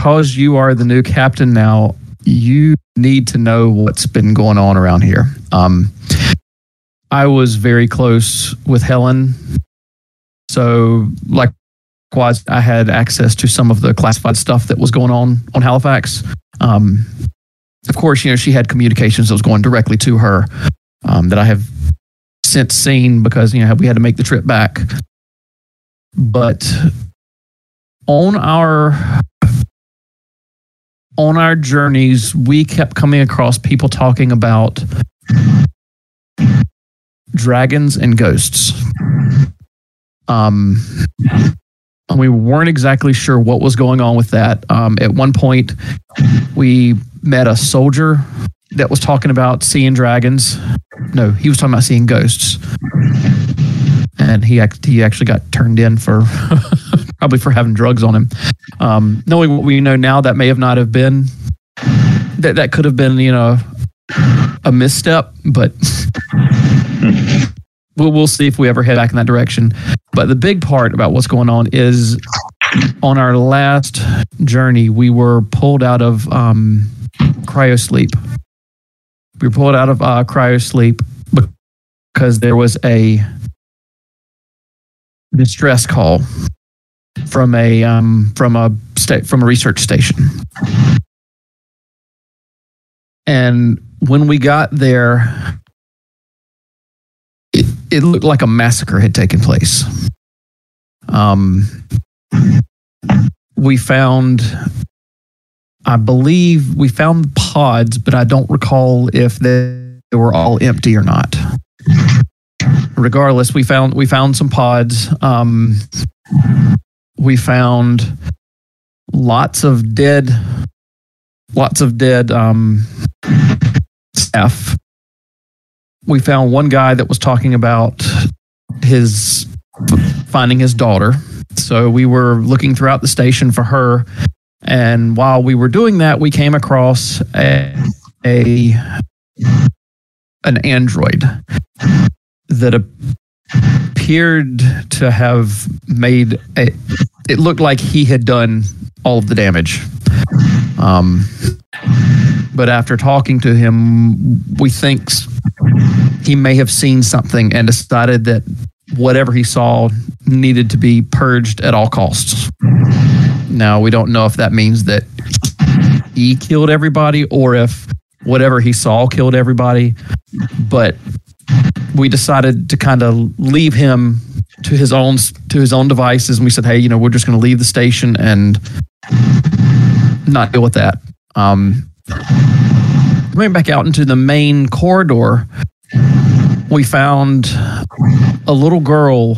Because you are the new captain now, you need to know what's been going on around here. Um, I was very close with Helen, so likewise, I had access to some of the classified stuff that was going on on Halifax. Um, of course, you know she had communications that was going directly to her um, that I have since seen because you know we had to make the trip back. But on our on our journeys, we kept coming across people talking about dragons and ghosts. Um, and we weren't exactly sure what was going on with that. Um, at one point, we met a soldier that was talking about seeing dragons. No, he was talking about seeing ghosts, and he he actually got turned in for probably for having drugs on him. Um, knowing what we know now, that may have not have been that that could have been you know a misstep, but we'll we'll see if we ever head back in that direction. But the big part about what's going on is on our last journey, we were pulled out of um. We were pulled out of uh, because there was a distress call from a um, from a from a research station. And when we got there, it, it looked like a massacre had taken place. Um, we found, I believe, we found pods, but I don't recall if they were all empty or not. Regardless, we found we found some pods. Um, we found lots of dead, lots of dead um, staff. We found one guy that was talking about his finding his daughter. So we were looking throughout the station for her. And while we were doing that, we came across a, a an android that appeared to have made a, it looked like he had done all of the damage. Um, but after talking to him, we think he may have seen something and decided that whatever he saw needed to be purged at all costs. Now, we don't know if that means that he killed everybody or if whatever he saw killed everybody, but we decided to kind of leave him to his own to his own devices and we said hey you know we're just going to leave the station and not deal with that. Um going back out into the main corridor. We found a little girl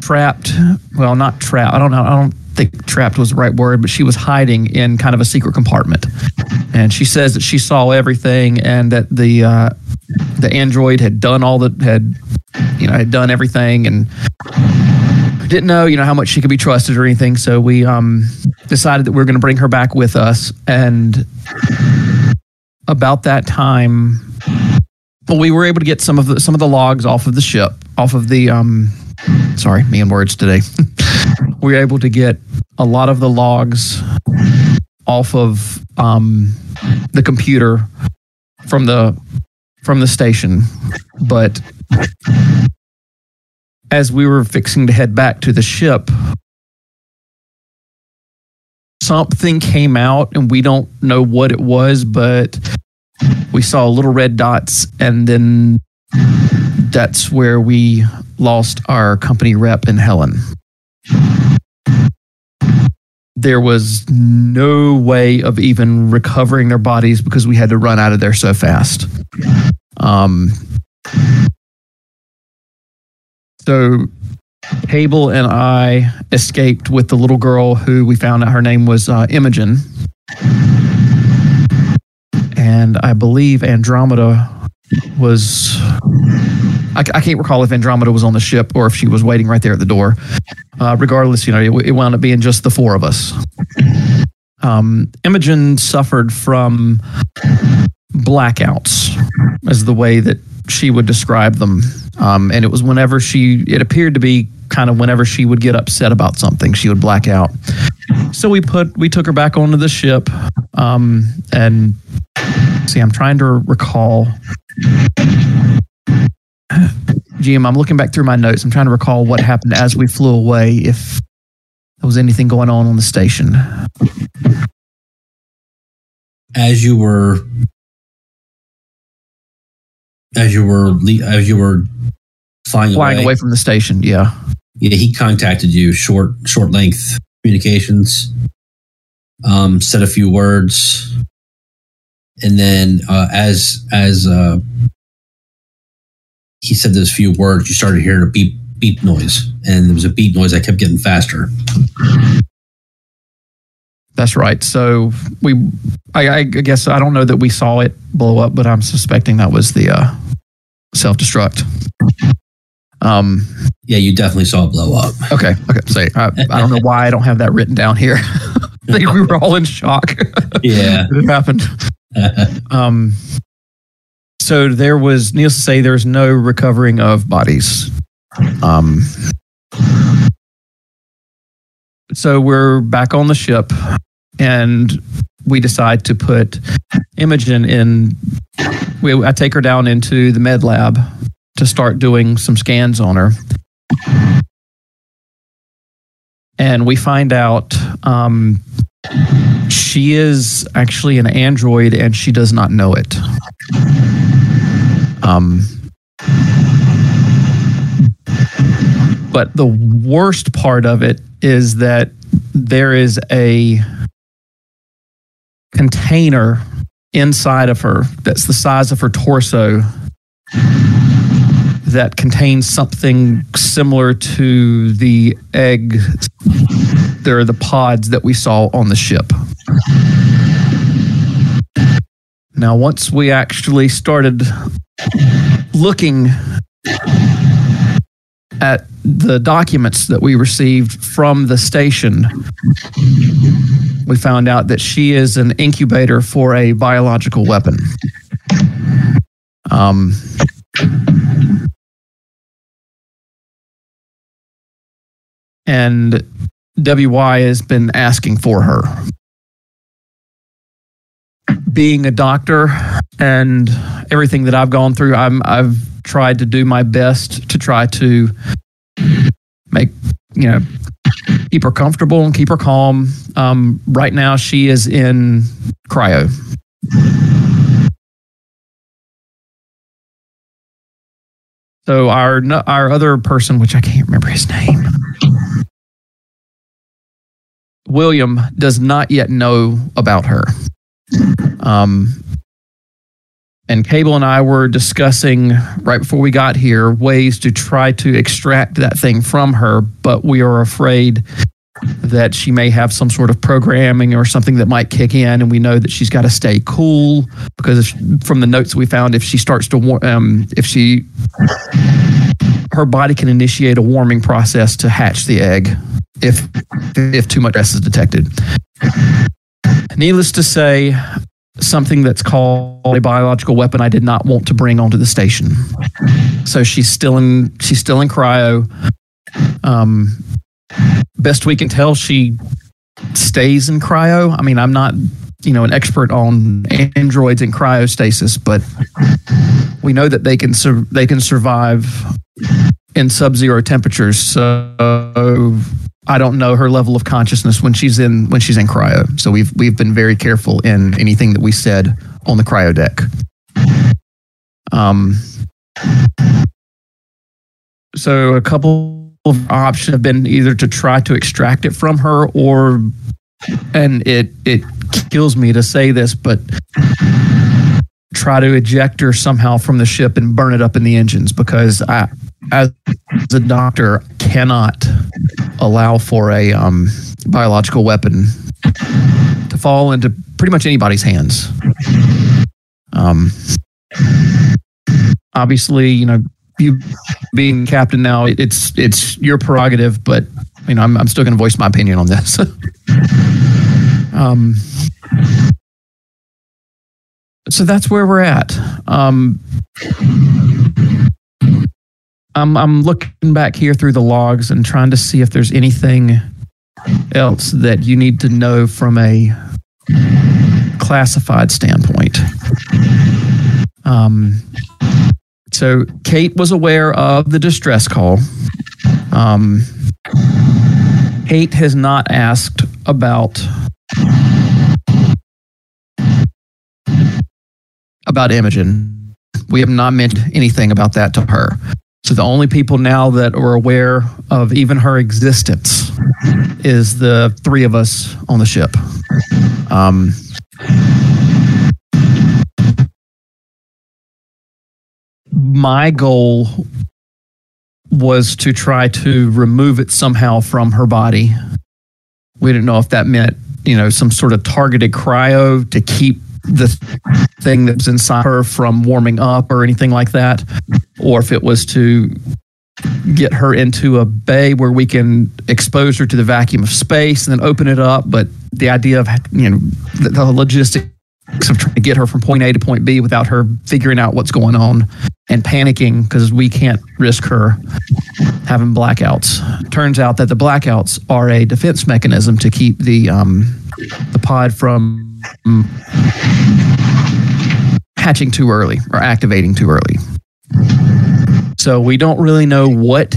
trapped well not trapped i don't know i don't think trapped was the right word but she was hiding in kind of a secret compartment. And she says that she saw everything and that the uh, the android had done all that had you know had done everything and didn't know you know how much she could be trusted or anything. So we um decided that we are going to bring her back with us. And about that time well, we were able to get some of the some of the logs off of the ship off of the um sorry me and words today. We were able to get a lot of the logs off of um the computer from the from the station but as we were fixing to head back to the ship something came out and we don't know what it was but we saw little red dots, and then that's where we lost our company rep in Helen. There was no way of even recovering their bodies because we had to run out of there so fast. Um, so Cable and I escaped with the little girl who we found out her name was uh, Imogen and I believe Andromeda was. I, I, can't recall if Andromeda was on the ship or if she was waiting right there at the door. Uh, regardless, you know, it, it, wound up being just the four of us. Um, Imogen suffered from blackouts, as the way that she would describe them. Um, and it was whenever she, it appeared to be kind of whenever she would get upset about something, she would black out. So we put, we took her back onto the ship. Um, and see, I'm trying to recall. GM, I'm looking back through my notes. I'm trying to recall what happened as we flew away, if there was anything going on on the station. As you were as you were as you were flying, Flying away, away from the station, yeah. yeah, he contacted you short short length communications, um, said a few words, and then uh, as as uh, he said those few words, you started hearing a beep beep noise, and there was a beep noise that kept getting faster. That's right. So we, I, I guess I don't know that we saw it blow up, but I'm suspecting that was the uh, self destruct. Um. Yeah, you definitely saw it blow up. Okay. Okay. So I, I don't know why I don't have that written down here. I think we were all in shock. Yeah. it happened. Um. So there was, needless to say, there's no recovering of bodies. Um. So we're back on the ship, and we decide to put Imogen in. We, I take her down into the med lab to start doing some scans on her. And we find out um, she is actually an android and she does not know it. Um, but the worst part of it is that there is a container inside of her that's the size of her torso that contains something similar to the egg. They're the pods that we saw on the ship. Now, once we actually started looking at the documents that we received from the station, we found out that she is an incubator for a biological weapon. Um, and WY has been asking for her. Being a doctor and everything that I've gone through, I'm, I've tried to do my best to try to make, you know, keep her comfortable and keep her calm. Um, right now, she is in cryo. So our our other person, which I can't remember his name, William does not yet know about her. Um, and Cable and I were discussing right before we got here ways to try to extract that thing from her, but we are afraid that she may have some sort of programming or something that might kick in, and we know that she's got to stay cool because if, from the notes we found, if she starts to warm, um, if she her body can initiate a warming process to hatch the egg if if too much stress is detected. Needless to say, something that's called a biological weapon I did not want to bring onto the station. So she's still in she's still in cryo. Um, best we can tell, she stays in cryo. I mean, I'm not you know an expert on androids and cryostasis, but we know that they can sur- they can survive in sub-zero temperatures. So I don't know her level of consciousness when she's in when she's in cryo. So we've we've been very careful in anything that we said on the cryo deck. Um. So a couple of options have been either to try to extract it from her, or and it it kills me to say this, but try to eject her somehow from the ship and burn it up in the engines because I, as a doctor, cannot allow for a um, biological weapon to fall into pretty much anybody's hands. Um, obviously, you know, you being captain now, it's it's your prerogative, but you know, I'm I'm still going to voice my opinion on this. um, so that's where we're at. Um, I'm I'm looking back here through the logs and trying to see if there's anything else that you need to know from a classified standpoint. Um, so Kate was aware of the distress call. Um, Kate has not asked about about Imogen. We have not mentioned anything about that to her. So the only people now that are aware of even her existence is the three of us on the ship. Um, my goal was to try to remove it somehow from her body. We didn't know if that meant, you know, some sort of targeted cryo to keep the thing that was inside her from warming up or anything like that, or if it was to get her into a bay where we can expose her to the vacuum of space and then open it up. But the idea of, you know, the, the logistics of trying to get her from point A to point B without her figuring out what's going on and panicking because we can't risk her having blackouts. Turns out that the blackouts are a defense mechanism to keep the um, the pod from hatching too early or activating too early. So we don't really know what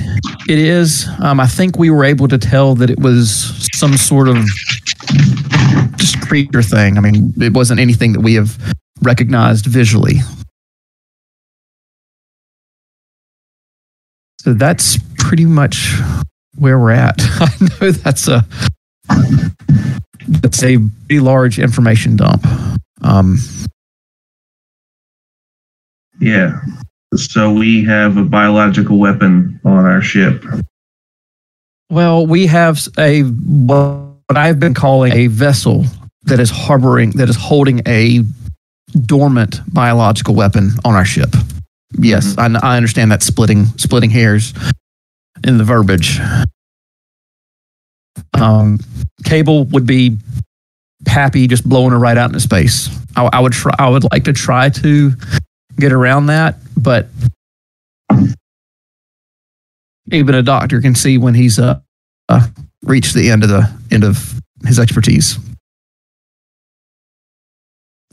it is. Um, I think we were able to tell that it was some sort of just creature thing. I mean, it wasn't anything that we have recognized visually. So that's pretty much where we're at. I know that's a that's a pretty large information dump. Um, Yeah. So we have a biological weapon on our ship. well, we have a what I've been calling a vessel that is harboring that is holding a dormant biological weapon on our ship. Yes, I, I understand that splitting splitting hairs in the verbiage. Um, Cable would be happy just blowing her right out into space. I, I would try. I would like to try to get around that, but even a doctor can see when he's uh, uh reached the end of the end of his expertise.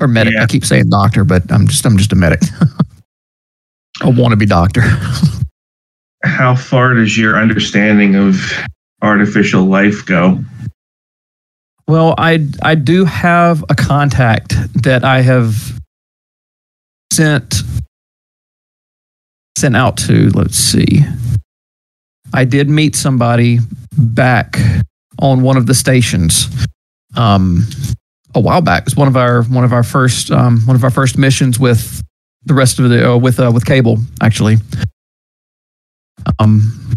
Or medic. Yeah. I keep saying doctor, but I'm just I'm just a medic. a wannabe doctor. How far does your understanding of artificial life go? Well, I I do have a contact that I have sent sent out to. Let's see. I did meet somebody back on one of the stations um, a while back. It was one of our one of our first um, one of our first missions with the rest of the uh, with uh, with cable actually. Um,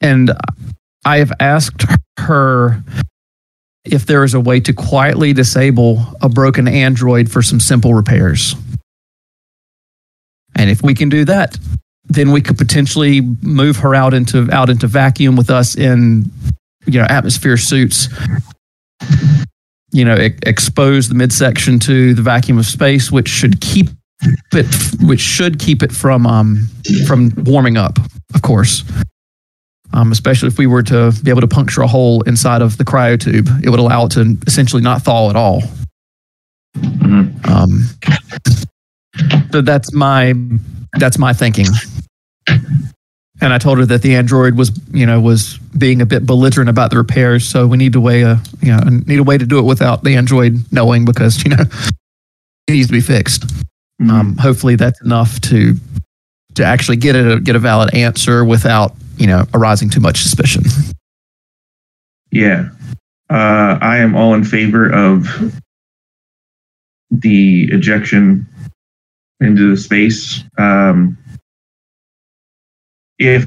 and I have asked her if there is a way to quietly disable a broken Android for some simple repairs. And if we can do that, then we could potentially move her out into out into vacuum with us in you know atmosphere suits. You know, e- expose the midsection to the vacuum of space, which should keep it, which should keep it from um from warming up, of course um, especially if we were to be able to puncture a hole inside of the cryotube. It would allow it to essentially not thaw at all. Mhm. Um, so that's my that's my thinking. And I told her that the android was, you know, was being a bit belligerent about the repairs. So we need a way, uh, you know, need a way to do it without the android knowing because you know it needs to be fixed. Um, hopefully, that's enough to to actually get a get a valid answer without you know arising too much suspicion. Yeah. Uh, I am all in favor of the ejection into the space. Um, if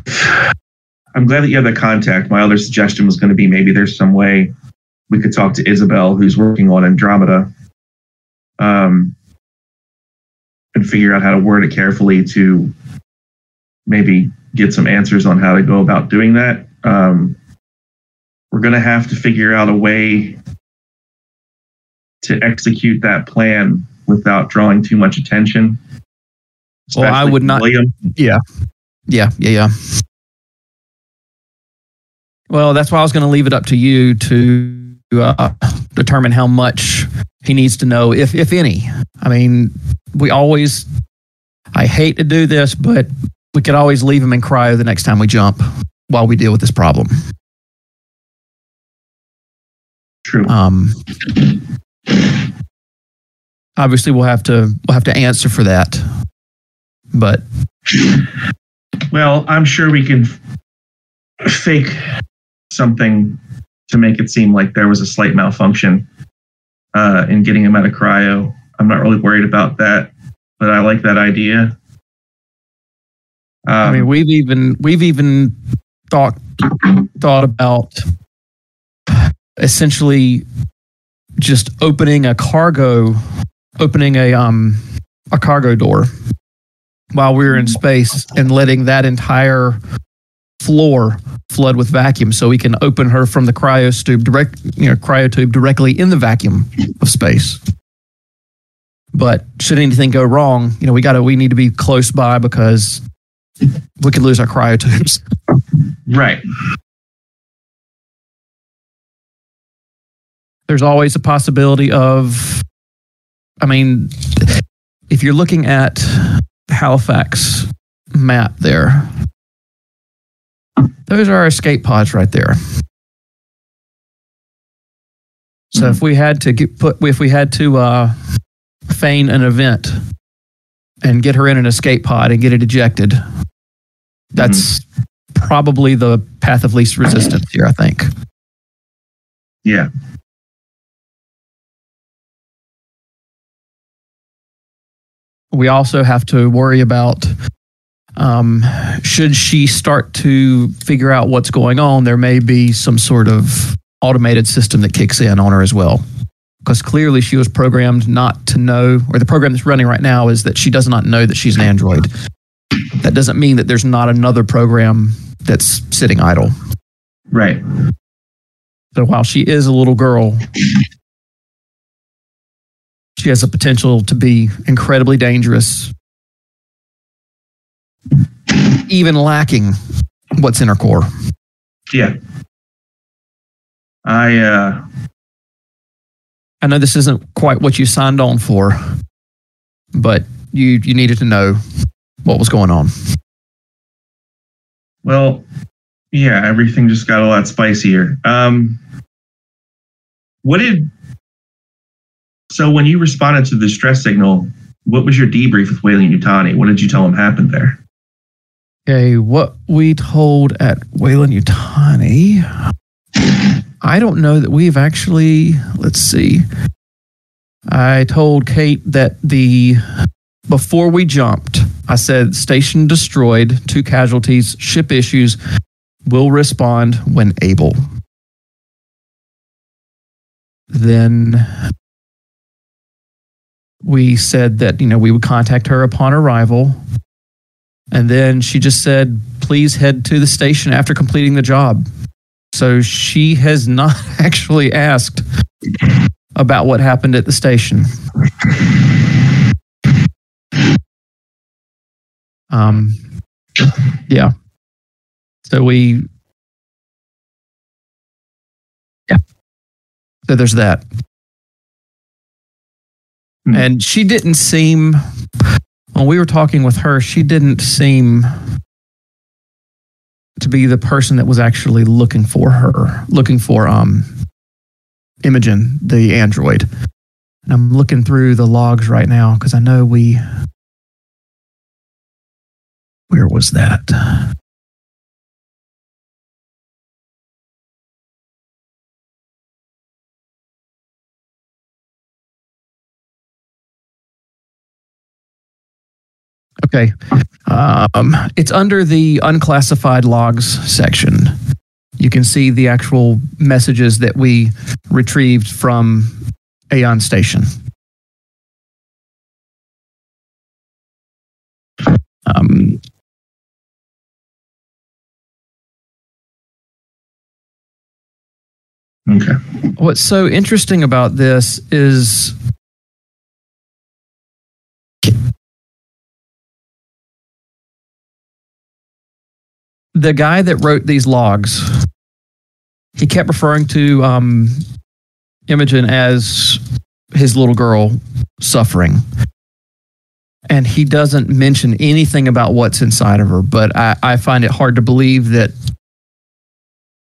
I'm glad that you have that contact, my other suggestion was going to be maybe there's some way we could talk to Isabel, who's working on Andromeda, um, and figure out how to word it carefully to maybe get some answers on how to go about doing that. Um, we're going to have to figure out a way to execute that plan without drawing too much attention. Well, I would not- William. Yeah, yeah, yeah. Yeah. Well, that's why I was going to leave it up to you to uh, determine how much he needs to know, if if any. I mean, we always. I hate to do this, but we could always leave him in cryo the next time we jump while we deal with this problem. True. Um, obviously, we'll have to we'll have to answer for that, but Well, I'm sure we can fake something to make it seem like there was a slight malfunction uh, in getting him out of cryo. I'm not really worried about that, but I like that idea. Um, I mean, we've even we've even thought thought about essentially just opening a cargo, opening a um a cargo door while we were in space and letting that entire floor flood with vacuum, so we can open her from the cryotube direct, you know, cryotube directly in the vacuum of space. But should anything go wrong, you know, we got to we need to be close by because we could lose our cryotubes. right. There's always a possibility of, I mean, if you're looking at Halifax map there, those are our escape pods right there. So if we had to get put, if we had to uh, feign an event and get her in an escape pod and get it ejected, that's probably the path of least resistance here. I think. Yeah. We also have to worry about um, should she start to figure out what's going on, there may be some sort of automated system that kicks in on her as well. Because clearly she was programmed not to know, or the program that's running right now is that she does not know that she's an android. That doesn't mean that there's not another program that's sitting idle. Right. So while she is a little girl, she has a potential to be incredibly dangerous, even lacking what's in her core. Yeah. I uh I know this isn't quite what you signed on for, but you you needed to know what was going on. well yeah, everything just got a lot spicier. Um what did so when you responded to the stress signal, what was your debrief with Weyland-Yutani? What did you tell him happened there? Okay, what we told at Weyland-Yutani, I don't know that we've actually. Let's see. I told Kate that the before we jumped, I said station destroyed, two casualties, ship issues, will respond when able. Then we said that you know we would contact her upon arrival. And then she just said please head to the station after completing the job. So she has not actually asked about what happened at the station. Um yeah. So we yeah. So there's that Hmm. and she didn't seem when we were talking with her she didn't seem to be the person that was actually looking for her looking for um imogen the android and i'm looking through the logs right now because i know we where was that Okay. Um, it's under the unclassified logs section. You can see the actual messages that we retrieved from Aeon Station. Um, Okay. what's so interesting about this is the guy that wrote these logs, he kept referring to um, Imogen as his little girl suffering. And he doesn't mention anything about what's inside of her, but I, I find it hard to believe that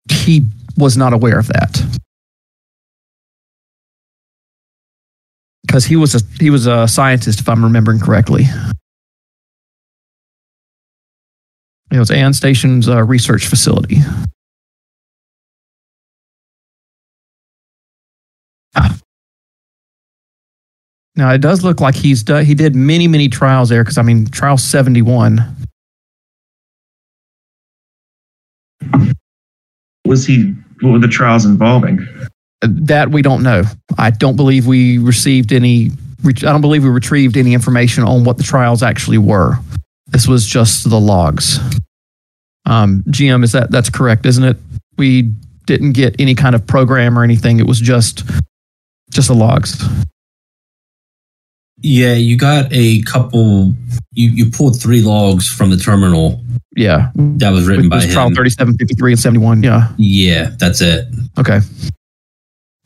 he was not aware of that. Because he was a he was a scientist, if I'm remembering correctly. It was Aeon Station's uh, research facility. Ah. Now it does look like he's done, he did many many trials there because I mean trial seventy one. Was he? What were the trials involving? That we don't know. I don't believe we received any. I don't believe we retrieved any information on what the trials actually were. This was just the logs. Um, GM, is that that's correct, isn't it? We didn't get any kind of program or anything. It was just just the logs. Yeah, you got a couple. You you pulled three logs from the terminal Yeah, that was written Which by was trial him. 37, 53, and 71. Yeah. Yeah, that's it. Okay.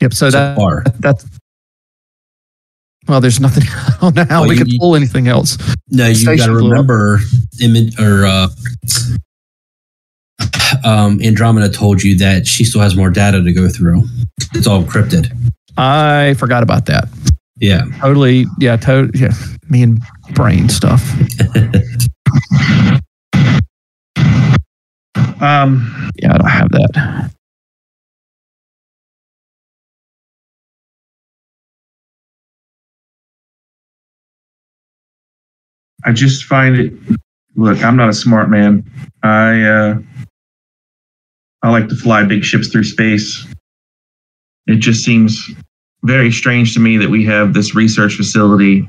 Yep. So So that far. that's well, there's nothing. I don't know how Well, we you- could pull anything else. No, you got to Station blew up. remember, image or uh, um, Andromeda told you that she still has more data to go through. It's all encrypted. I forgot about that. Yeah, Totally. Yeah. To, yeah. Me and brain stuff. Um, Yeah, I don't have that. I just find it. Look, I'm not a smart man. I uh, I like to fly big ships through space. It just seems very strange to me that we have this research facility.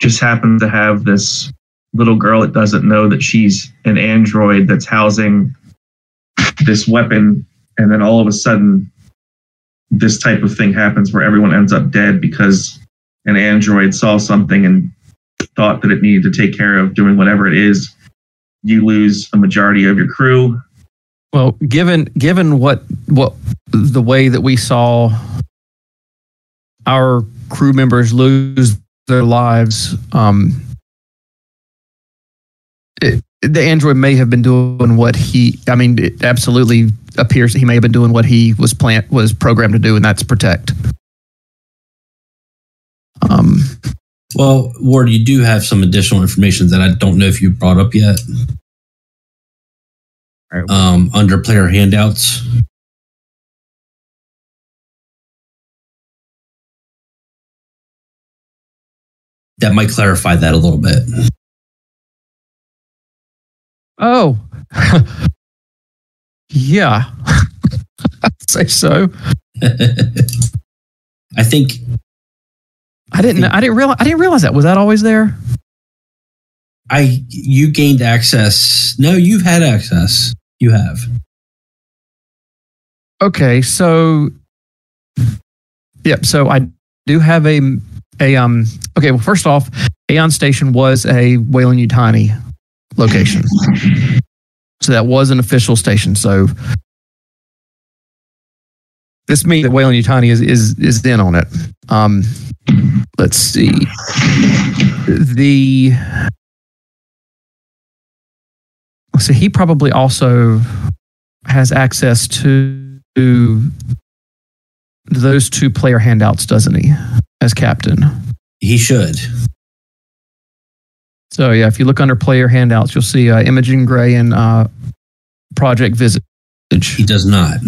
Just happens to have this little girl that doesn't know that she's an android that's housing this weapon, and then all of a sudden, this type of thing happens where everyone ends up dead because an android saw something and thought that it needed to take care of doing whatever it is, you lose a majority of your crew. Well, given given what what the way that we saw our crew members lose their lives, um, it, the android may have been doing what he. I mean, it absolutely appears that he may have been doing what he was plant was programmed to do, and that's protect. Um, Well, Ward, you do have some additional information that I don't know if you brought up yet. Um, under player handouts, that might clarify that a little bit. oh, yeah, I'd say so. I think I didn't. I didn't realize. I didn't realize that. Was that always there? I you gained access. No, you've had access. You have. Okay, so yep. So I do have a a um. Okay, well, first off, Aeon Station was a Weyland-Yutani location, so that was an official station. So this means that Weyland-Yutani is is is in on it. Um, let's see the. So he probably also has access to those two player handouts, doesn't he? As captain. He should. So yeah, if you look under player handouts, you'll see uh, Imogen Gray and uh, Project Visage. He does not.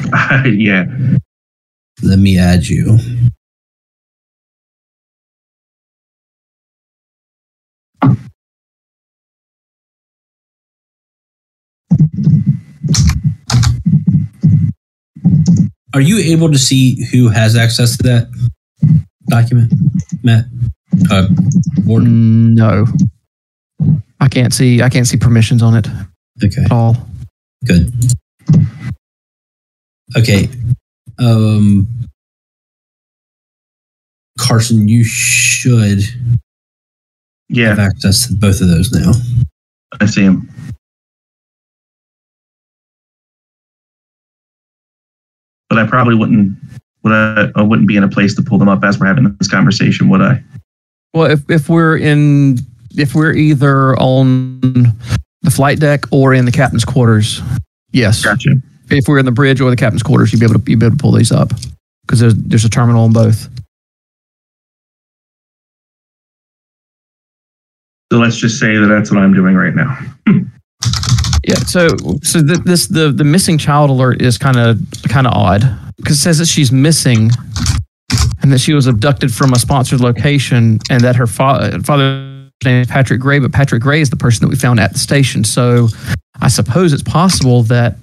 yeah. Let me add you. Are you able to see who has access to that document, Matt? Uh, Ward? No, I can't see. I can't see permissions on it Okay, at all. good. Okay. Um, Carson, you should have Yeah, access to both of those now. I see him. But I probably wouldn't. Would I, I wouldn't be in a place to pull them up as we're having this conversation, would I? Well, if if we're in, if we're either on the flight deck or in the captain's quarters, yes. Gotcha. If we're in the bridge or the captain's quarters, you'd be able to you'd be able to pull these up because there's there's a terminal on both. So let's just say that that's what I'm doing right now. Yeah. So so th- this the the missing child alert is kind of kind of odd because it says that she's missing and that she was abducted from a sponsored location and that her fa- father's name is Patrick Gray, but Patrick Gray is the person that we found at the station. So I suppose it's possible that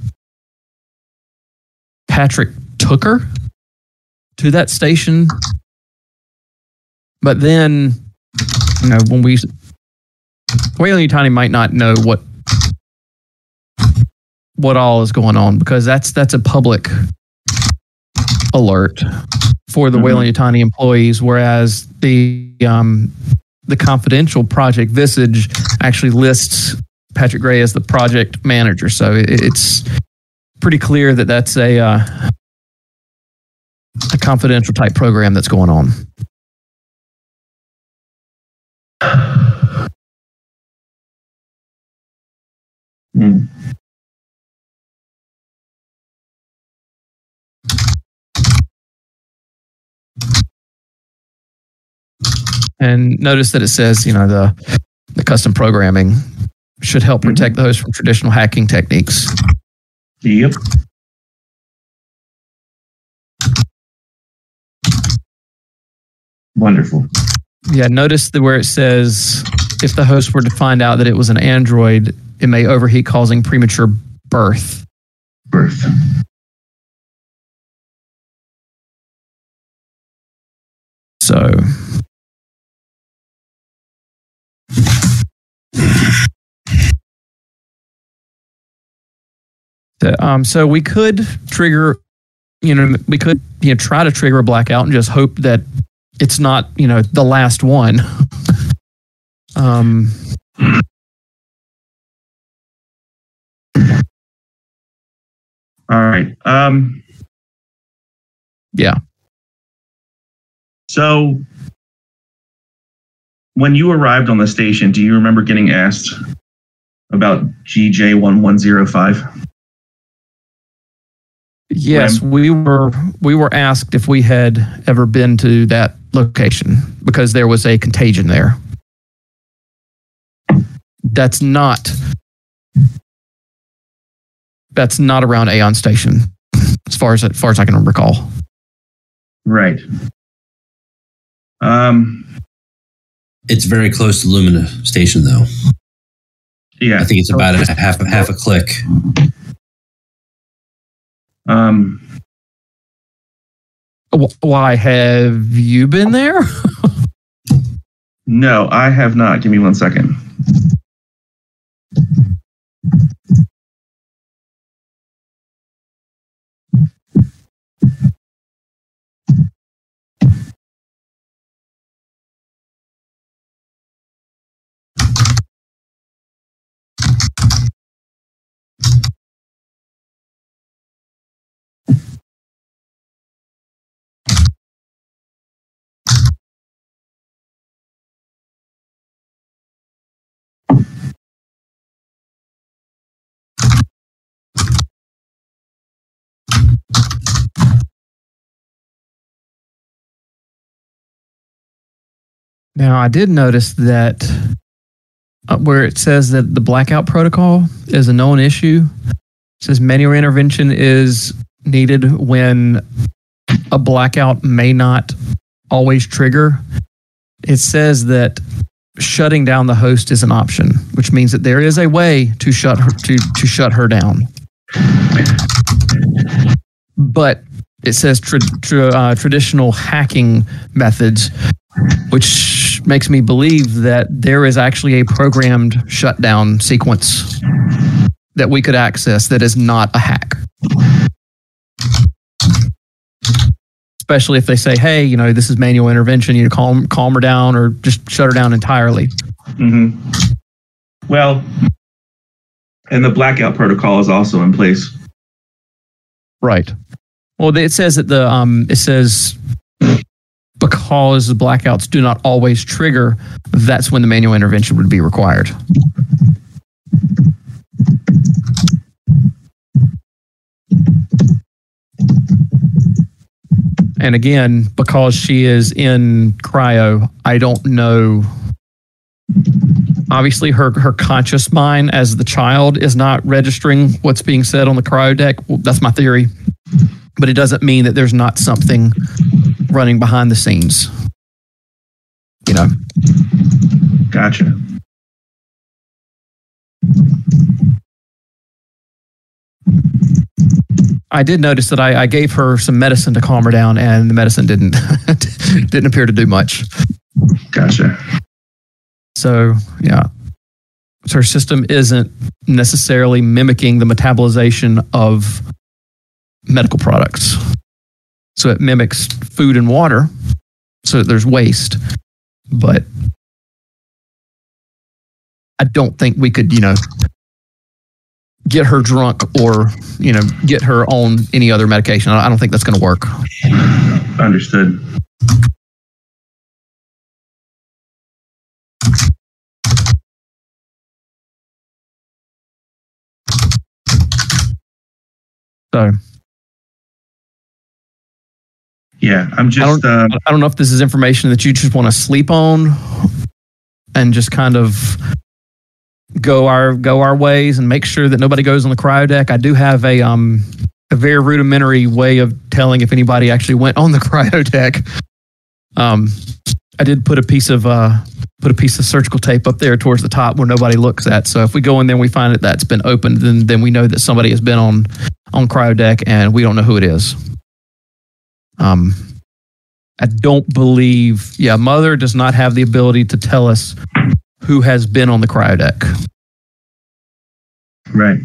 Patrick took her to that station, but then you know when we Weyland-Yutani might not know what what all is going on because that's that's a public alert for the Mhm. Weyland-Yutani employees, whereas the um, the confidential project Visage actually lists Patrick Gray as the project manager. So it, it's pretty clear that that's a uh, a confidential type program that's going on. Hmm. And notice that it says, you know, the the custom programming should help Mhm. protect the host from traditional hacking techniques. Yep. Wonderful. Yeah, notice the where it says if the host were to find out that it was an android, it may overheat, causing premature birth. Birth. So um, so we could trigger, you know, we could you know try to trigger a blackout and just hope that it's not you know the last one. um, All right. Um, Yeah. So, when you arrived on the station, do you remember getting asked about GJ1105? Yes, we were we were asked if we had ever been to that location because there was a contagion there. That's not that's not around Aeon Station, as far as as far as I can recall. Right. Um, It's very close to Lumina Station, though. yeah. I think it's about a half a half a click. Um, Why have you been there? no, I have not. Give me one second. Now, I did notice that uh, where it says that the blackout protocol is a known issue, it says manual intervention is needed when a blackout may not always trigger. It says that shutting down the host is an option, which means that there is a way to shut her to, to shut her down. But it says tra- tra- uh, traditional hacking methods which makes me believe that there is actually a programmed shutdown sequence that we could access that is not a hack. Especially if they say, "Hey, you know, this is manual intervention. You know, calm calm her down, or just shut her down entirely." Mm-hmm. Well, and the blackout protocol is also in place. Right. Well, it says that the um, it says because the blackouts do not always trigger, that's when the manual intervention would be required. And again, because she is in cryo, I don't know. Obviously, her her conscious mind as the child is not registering what's being said on the cryo deck. Well, that's my theory, but it doesn't mean that there's not something running behind the scenes. You know, Gotcha. I did notice that I, I gave her some medicine to calm her down, and the medicine didn't didn't appear to do much. Gotcha. So yeah, so her system isn't necessarily mimicking the metabolization of medical products. So it mimics food and water, so there's waste, but I don't think we could, you know, get her drunk or you know get her on any other medication. I don't think that's going to work. Understood. So Yeah, I'm just. Uh, I don't know if this is information that you just want to sleep on and just kind of go our go our ways and make sure that nobody goes on the cryo deck. I do have a um a very rudimentary way of telling if anybody actually went on the cryo deck. Um, I did put a piece of uh put a piece of surgical tape up there towards the top where nobody looks at. So if we go in there and we find that that's been opened, then then we know that somebody has been on on cryo deck and we don't know who it is. Um, I don't believe, yeah, Mother does not have the ability to tell us who has been on the cryo deck. right.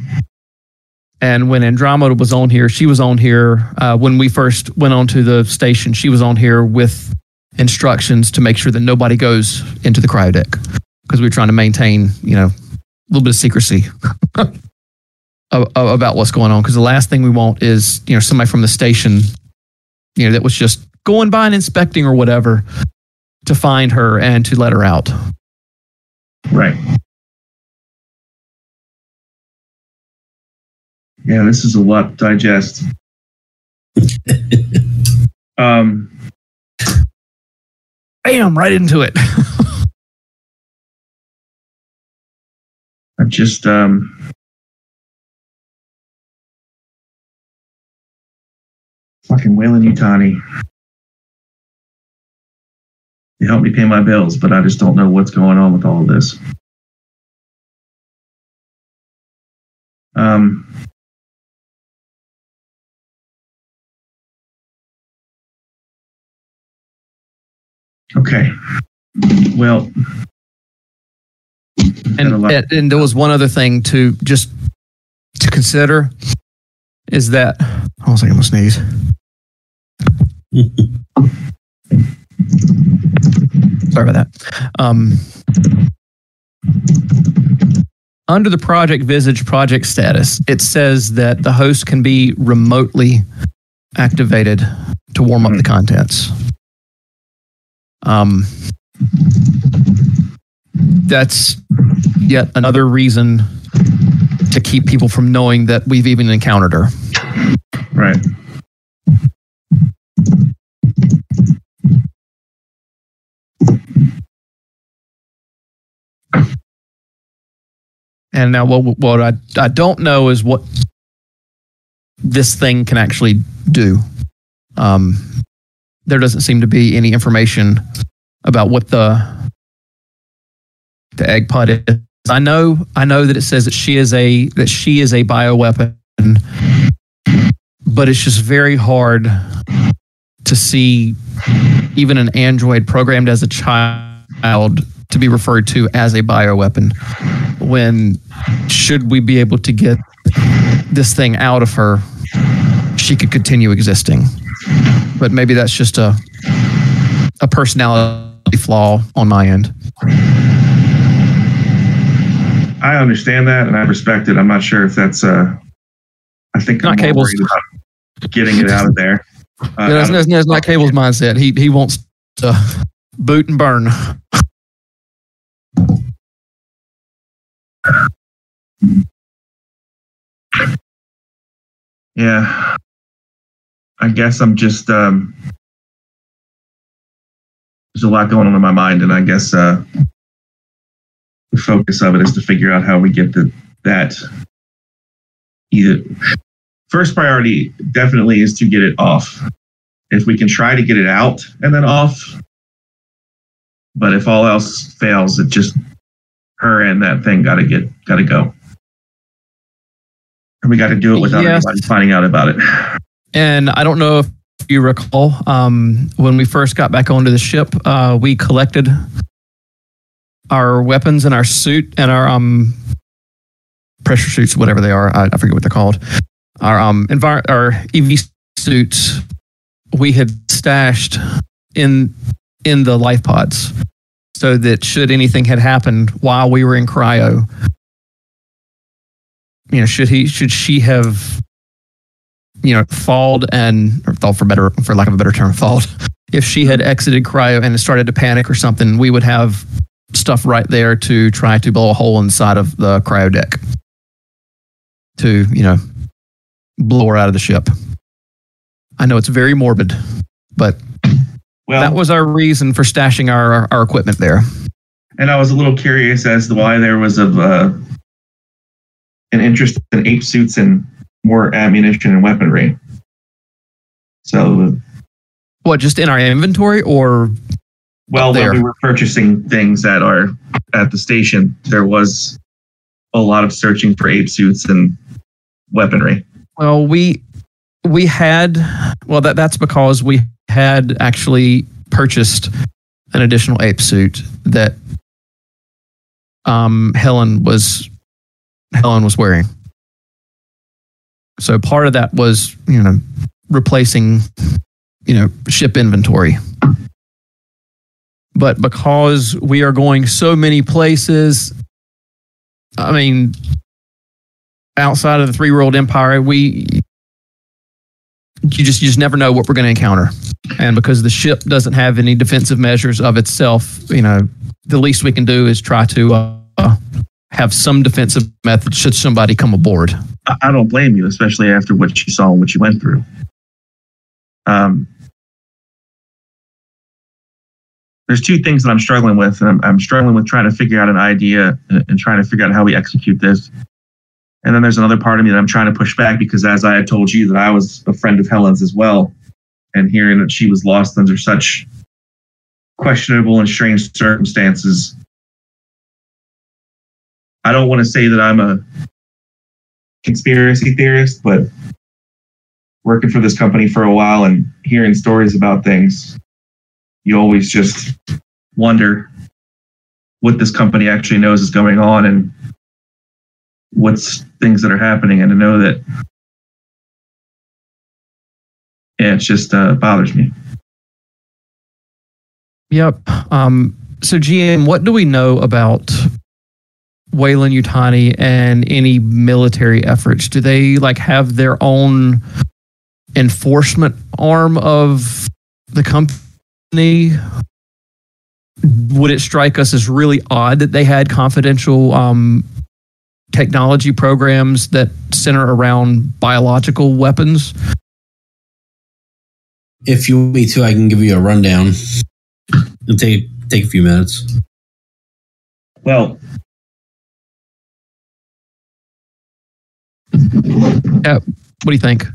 And when Andromeda was on here, she was on here uh, when we first went onto the station. She was on here with instructions to make sure that nobody goes into the cryo deck because we were trying to maintain, you know, a little bit of secrecy about what's going on. Because the last thing we want is, you know, somebody from the station, you know, that was just going by and inspecting or whatever to find her and to let her out. Right. Yeah, this is a lot to digest. um, Bam, right into it. I'm just um, fucking Weyland-Yutani. They help me pay my bills, but I just don't know what's going on with all of this. Um, okay. Well, and, got a lot- and and there was one other thing to just to consider is that hold on a second, I'm gonna sneeze. Sorry about that. Um, under the project Visage project status, it says that the host can be remotely activated to warm up the contents. Um, that's yet another reason to keep people from knowing that we've even encountered her. right. And now, what what I I don't know is what this thing can actually do. Um, there doesn't seem to be any information about what the the egg pod is. I know I know that it says that she is a that she is a bioweapon, but it's just very hard to see even an android programmed as a child to be referred to as a bioweapon when should we be able to get this thing out of her she could continue existing but maybe that's just a a personality flaw on my end I understand that and I respect it. I'm not sure if that's uh I think Not I'm cables. about getting it out of there. Uh, that's, that's, that's not Cable's mindset. He he wants to boot and burn. Yeah. I guess I'm just um there's a lot going on in my mind and I guess uh the focus of it is to figure out how we get the that either first priority definitely is to get it off. If we can try to get it out and then off, but if all else fails, it just her and that thing got to get got to go. And we got to do it without Yes. anybody finding out about it. And I don't know if you recall, um, when we first got back onto the ship, uh, we collected our weapons and our suit and our um, pressure suits, whatever they are. I, I forget what they're called. Our um, envir- our EV suits we had stashed in in the life pods, so that should anything had happened while we were in cryo, you know, should he should she have you know, falled and or fall for better for lack of a better term, falled. If she had exited cryo and started to panic or something, we would have stuff right there to try to blow a hole inside of the cryo deck to, you know, blow her out of the ship. I know it's very morbid, but Well, that was our reason for stashing our our equipment there. and I was a little curious as to why there was a uh, an interest in ape suits and more ammunition and weaponry. So, What, just in our inventory or well, when we were purchasing things at our at the station, there was a lot of searching for ape suits and weaponry. Well, we we had well that that's because we had actually purchased an additional ape suit that um Helen was Helen was wearing. So part of that was, you know, replacing, you know, ship inventory. But because we are going so many places, I mean, outside of the three world empire, we you just you just never know what we're going to encounter. And because the ship doesn't have any defensive measures of itself, you know, the least we can do is try to uh, have some defensive method should somebody come aboard. I, don't blame you, especially after what you saw and what you went through. Um, there's two things that I'm struggling with, and I'm, I'm struggling with trying to figure out an idea and, and trying to figure out how we execute this. And then there's another part of me that I'm trying to push back because, as I had told you, that I was a friend of Helen's as well, and hearing that she was lost under such questionable and strange circumstances. I don't want to say that I'm a conspiracy theorist, but working for this company for a while and hearing stories about things, you always just wonder what this company actually knows is going on and what's things that are happening. And to know that, yeah, it just uh, bothers me. Yep. Um, so GM, what do we know about Weyland-Yutani and any military efforts? Do they like have their own enforcement arm of the company? Would it strike us as really odd that they had confidential um, technology programs that center around biological weapons? If you want me to, I can give you a rundown. It'll take take a few minutes. Well, What do you think?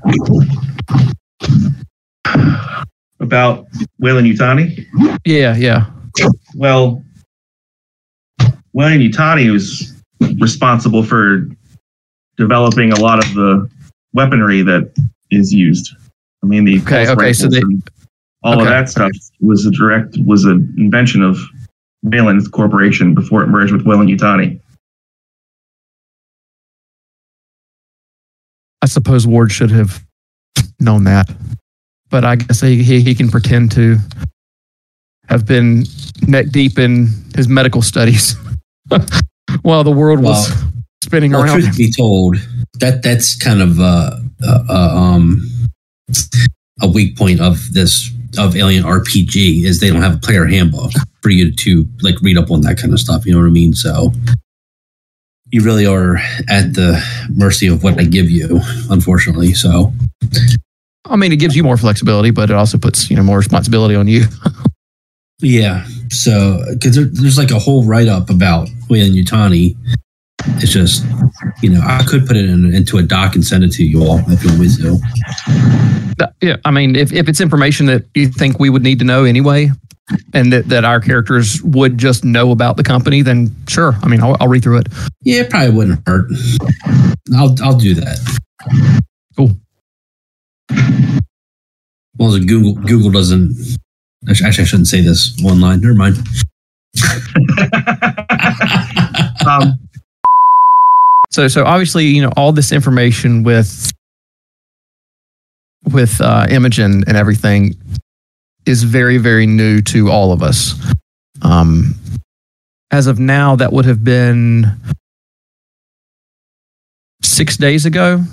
about Weyland-Yutani, Yeah, yeah. well, Weyland-Yutani was responsible for developing a lot of the weaponry that is used. I mean, the Okay, okay, so they- and all of that stuff was a direct was an invention of Weyland Corporation before it merged with Weyland-Yutani. I suppose Ward should have known that, but I guess he, he, he can pretend to have been neck deep in his medical studies while the world was spinning Well, around. truth be told, that that's kind of uh, uh, uh, um, a weak point of this of Alien RPG is they don't have a player handbook for you to like read up on that kind of stuff. You know what I mean? So you really are at the mercy of what I give you, unfortunately. So I mean, it gives you more flexibility, but it also puts you know more responsibility on you. yeah. So because there, there's like a whole write up about Weyland-Yutani. It's just you know I could put it in, into a doc and send it to you all if you want me to. Yeah, I mean, if, if it's information that you think we would need to know anyway, and that, that our characters would just know about the company, then sure. I mean, I'll, I'll read through it. Yeah, it probably wouldn't hurt. I'll I'll do that. Cool. Well, as Google Google doesn't. Actually, I shouldn't say this one line. Never mind. um, So, so obviously, you know, all this information with with uh, Imogen and everything is very, very new to all of us. Um, as of now, that would have been six days ago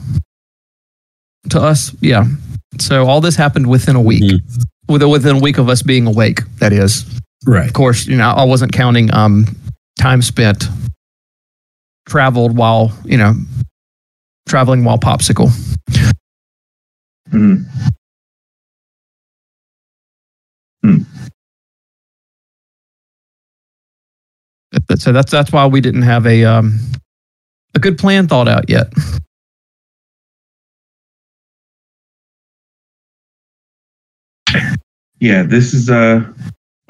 to us. Yeah. So all this happened within a week, Mhm. With within a week of us being awake. That is, Right. of course. You know, I wasn't counting um, time spent traveled while you know traveling while popsicle. mhm. But- So that's that's why we didn't have a um, a good plan thought out yet. yeah, this is uh,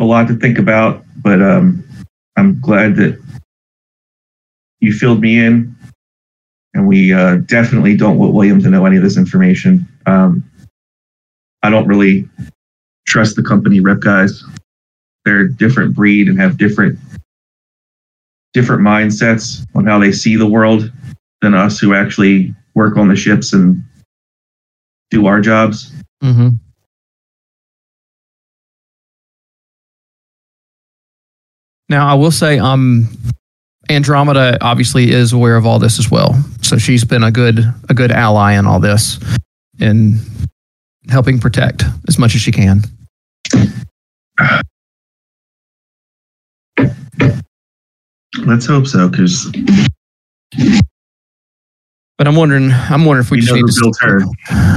a lot to think about, but um, I'm glad that you filled me in, and we uh, definitely don't want William to know any of this information. Um, I don't really trust the company rep guys. They're a different breed and have different different mindsets on how they see the world than us who actually work on the ships and do our jobs. Mm-hmm. Now, I will say, um, Andromeda obviously is aware of all this as well. So she's been a good a good ally in all this, in helping protect as much as she can. Let's hope so, because But I'm wondering, I'm wondering if we we just need to built her.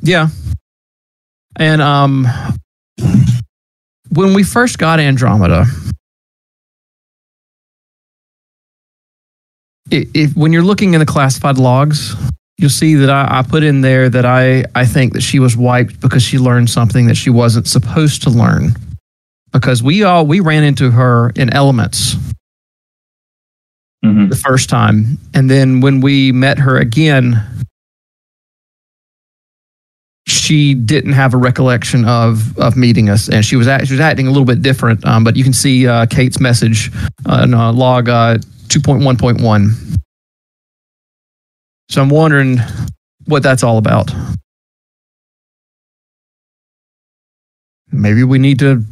Yeah. And um when we first got Andromeda, i if when you're looking in the classified logs, you'll see that I, I put in there that I, I think that she was wiped because she learned something that she wasn't supposed to learn. Because we all we ran into her in elements Mhm. the first time. And then when we met her again, she didn't have a recollection of of meeting us, and she was act, she was acting a little bit different. Um, but you can see uh, Kate's message uh, uh, log uh, two point one point one. So I'm wondering what that's all about. Maybe we need to.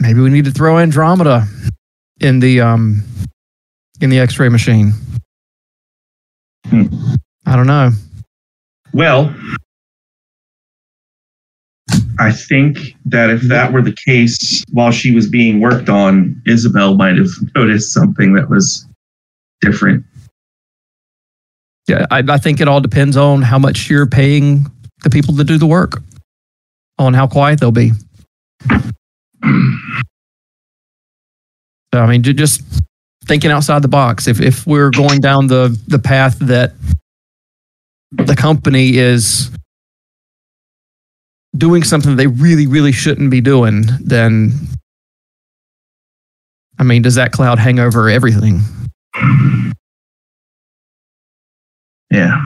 Maybe we need to throw Andromeda in the um in the X-ray machine. Hmm. I don't know. Well, I think that if that were the case while she was being worked on, Isabel might have noticed something that was different. Yeah, I, I think it all depends on how much you're paying the people to do the work, on how quiet they'll be. So I mean, just thinking outside the box. If if we're going down the the path that the company is doing something they really really shouldn't be doing, then I mean, does that cloud hang over everything? Yeah.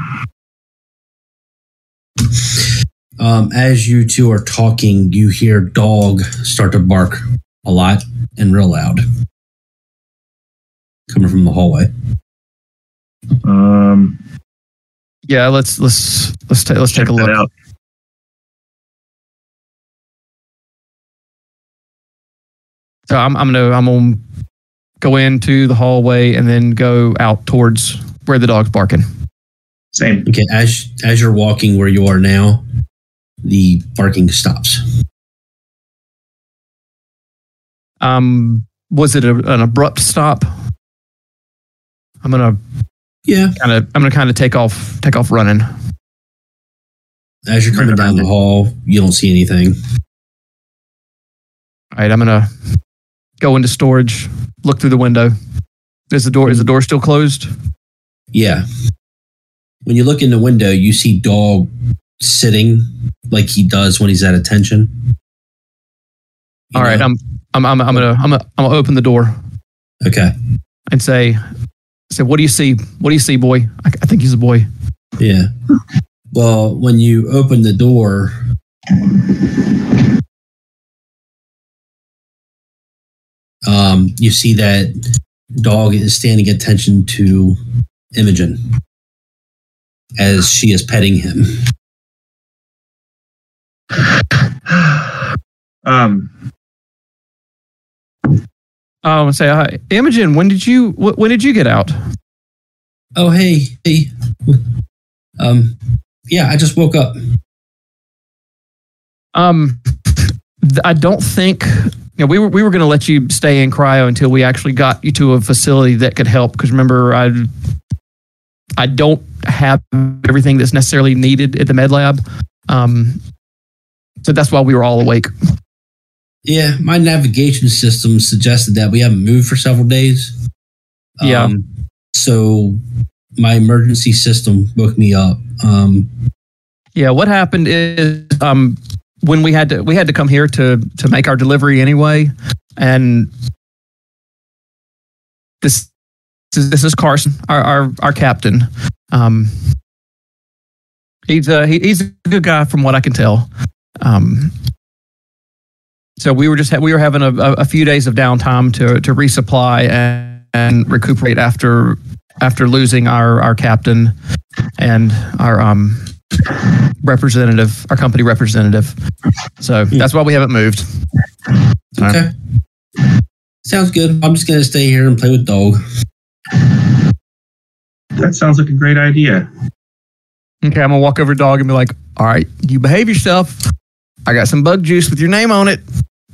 Um, as you two are talking, you hear dog start to bark a lot and real loud, coming from the hallway. Um, Yeah, let's let's let's ta- let's check take a look. out. So I'm I'm gonna I'm gonna go into the hallway and then go out towards where the dog's barking. Same. Okay, as as you're walking where you are now, the barking stops. Um, was it a, an abrupt stop? I'm gonna Yeah, kind of I'm gonna kind of take off take off running. as you're coming down the hall, you don't see anything. All right, I'm gonna go into storage, look through the window. Is the door is the door still closed? Yeah. When you look in the window, you see dog sitting like he does when he's at attention. You All right? I'm I'm I'm I'm gonna I'm gonna, I'm gonna open the door okay. and say say what do you see? What do you see, boy? I, I think he's a boy. Yeah. Well, when you open the door, um, you see that dog is standing attention to Imogen as she is petting him. um, Oh, and say hi, Imogen. When did you wh- when did you get out? Oh, hey, hey. Um, yeah, I just woke up. Um, I don't think you know, we were we were going to let you stay in cryo until we actually got you to a facility that could help. Because remember, I I don't have everything that's necessarily needed at the med lab. Um, so that's why we were all awake. Yeah, my navigation system suggested that we haven't moved for several days. Yeah. Um, so my emergency system woke me up. Um, Yeah, what happened is um, when we had to we had to come here to to make our delivery anyway, and this this is, Carson, our our, our captain. Um, he's a he, he's a good guy from what I can tell. Um, so we were just ha- we were having a, a, a few days of downtime to to resupply and, and recuperate after after losing our our captain and our um representative, our company representative. So that's why we haven't moved. Fine. okay. Sounds good. I'm just going to stay here and play with dog. that sounds like a great idea. Okay, I'm gonna walk over to dog and be like, "All right, you behave yourself. I got some bug juice with your name on it.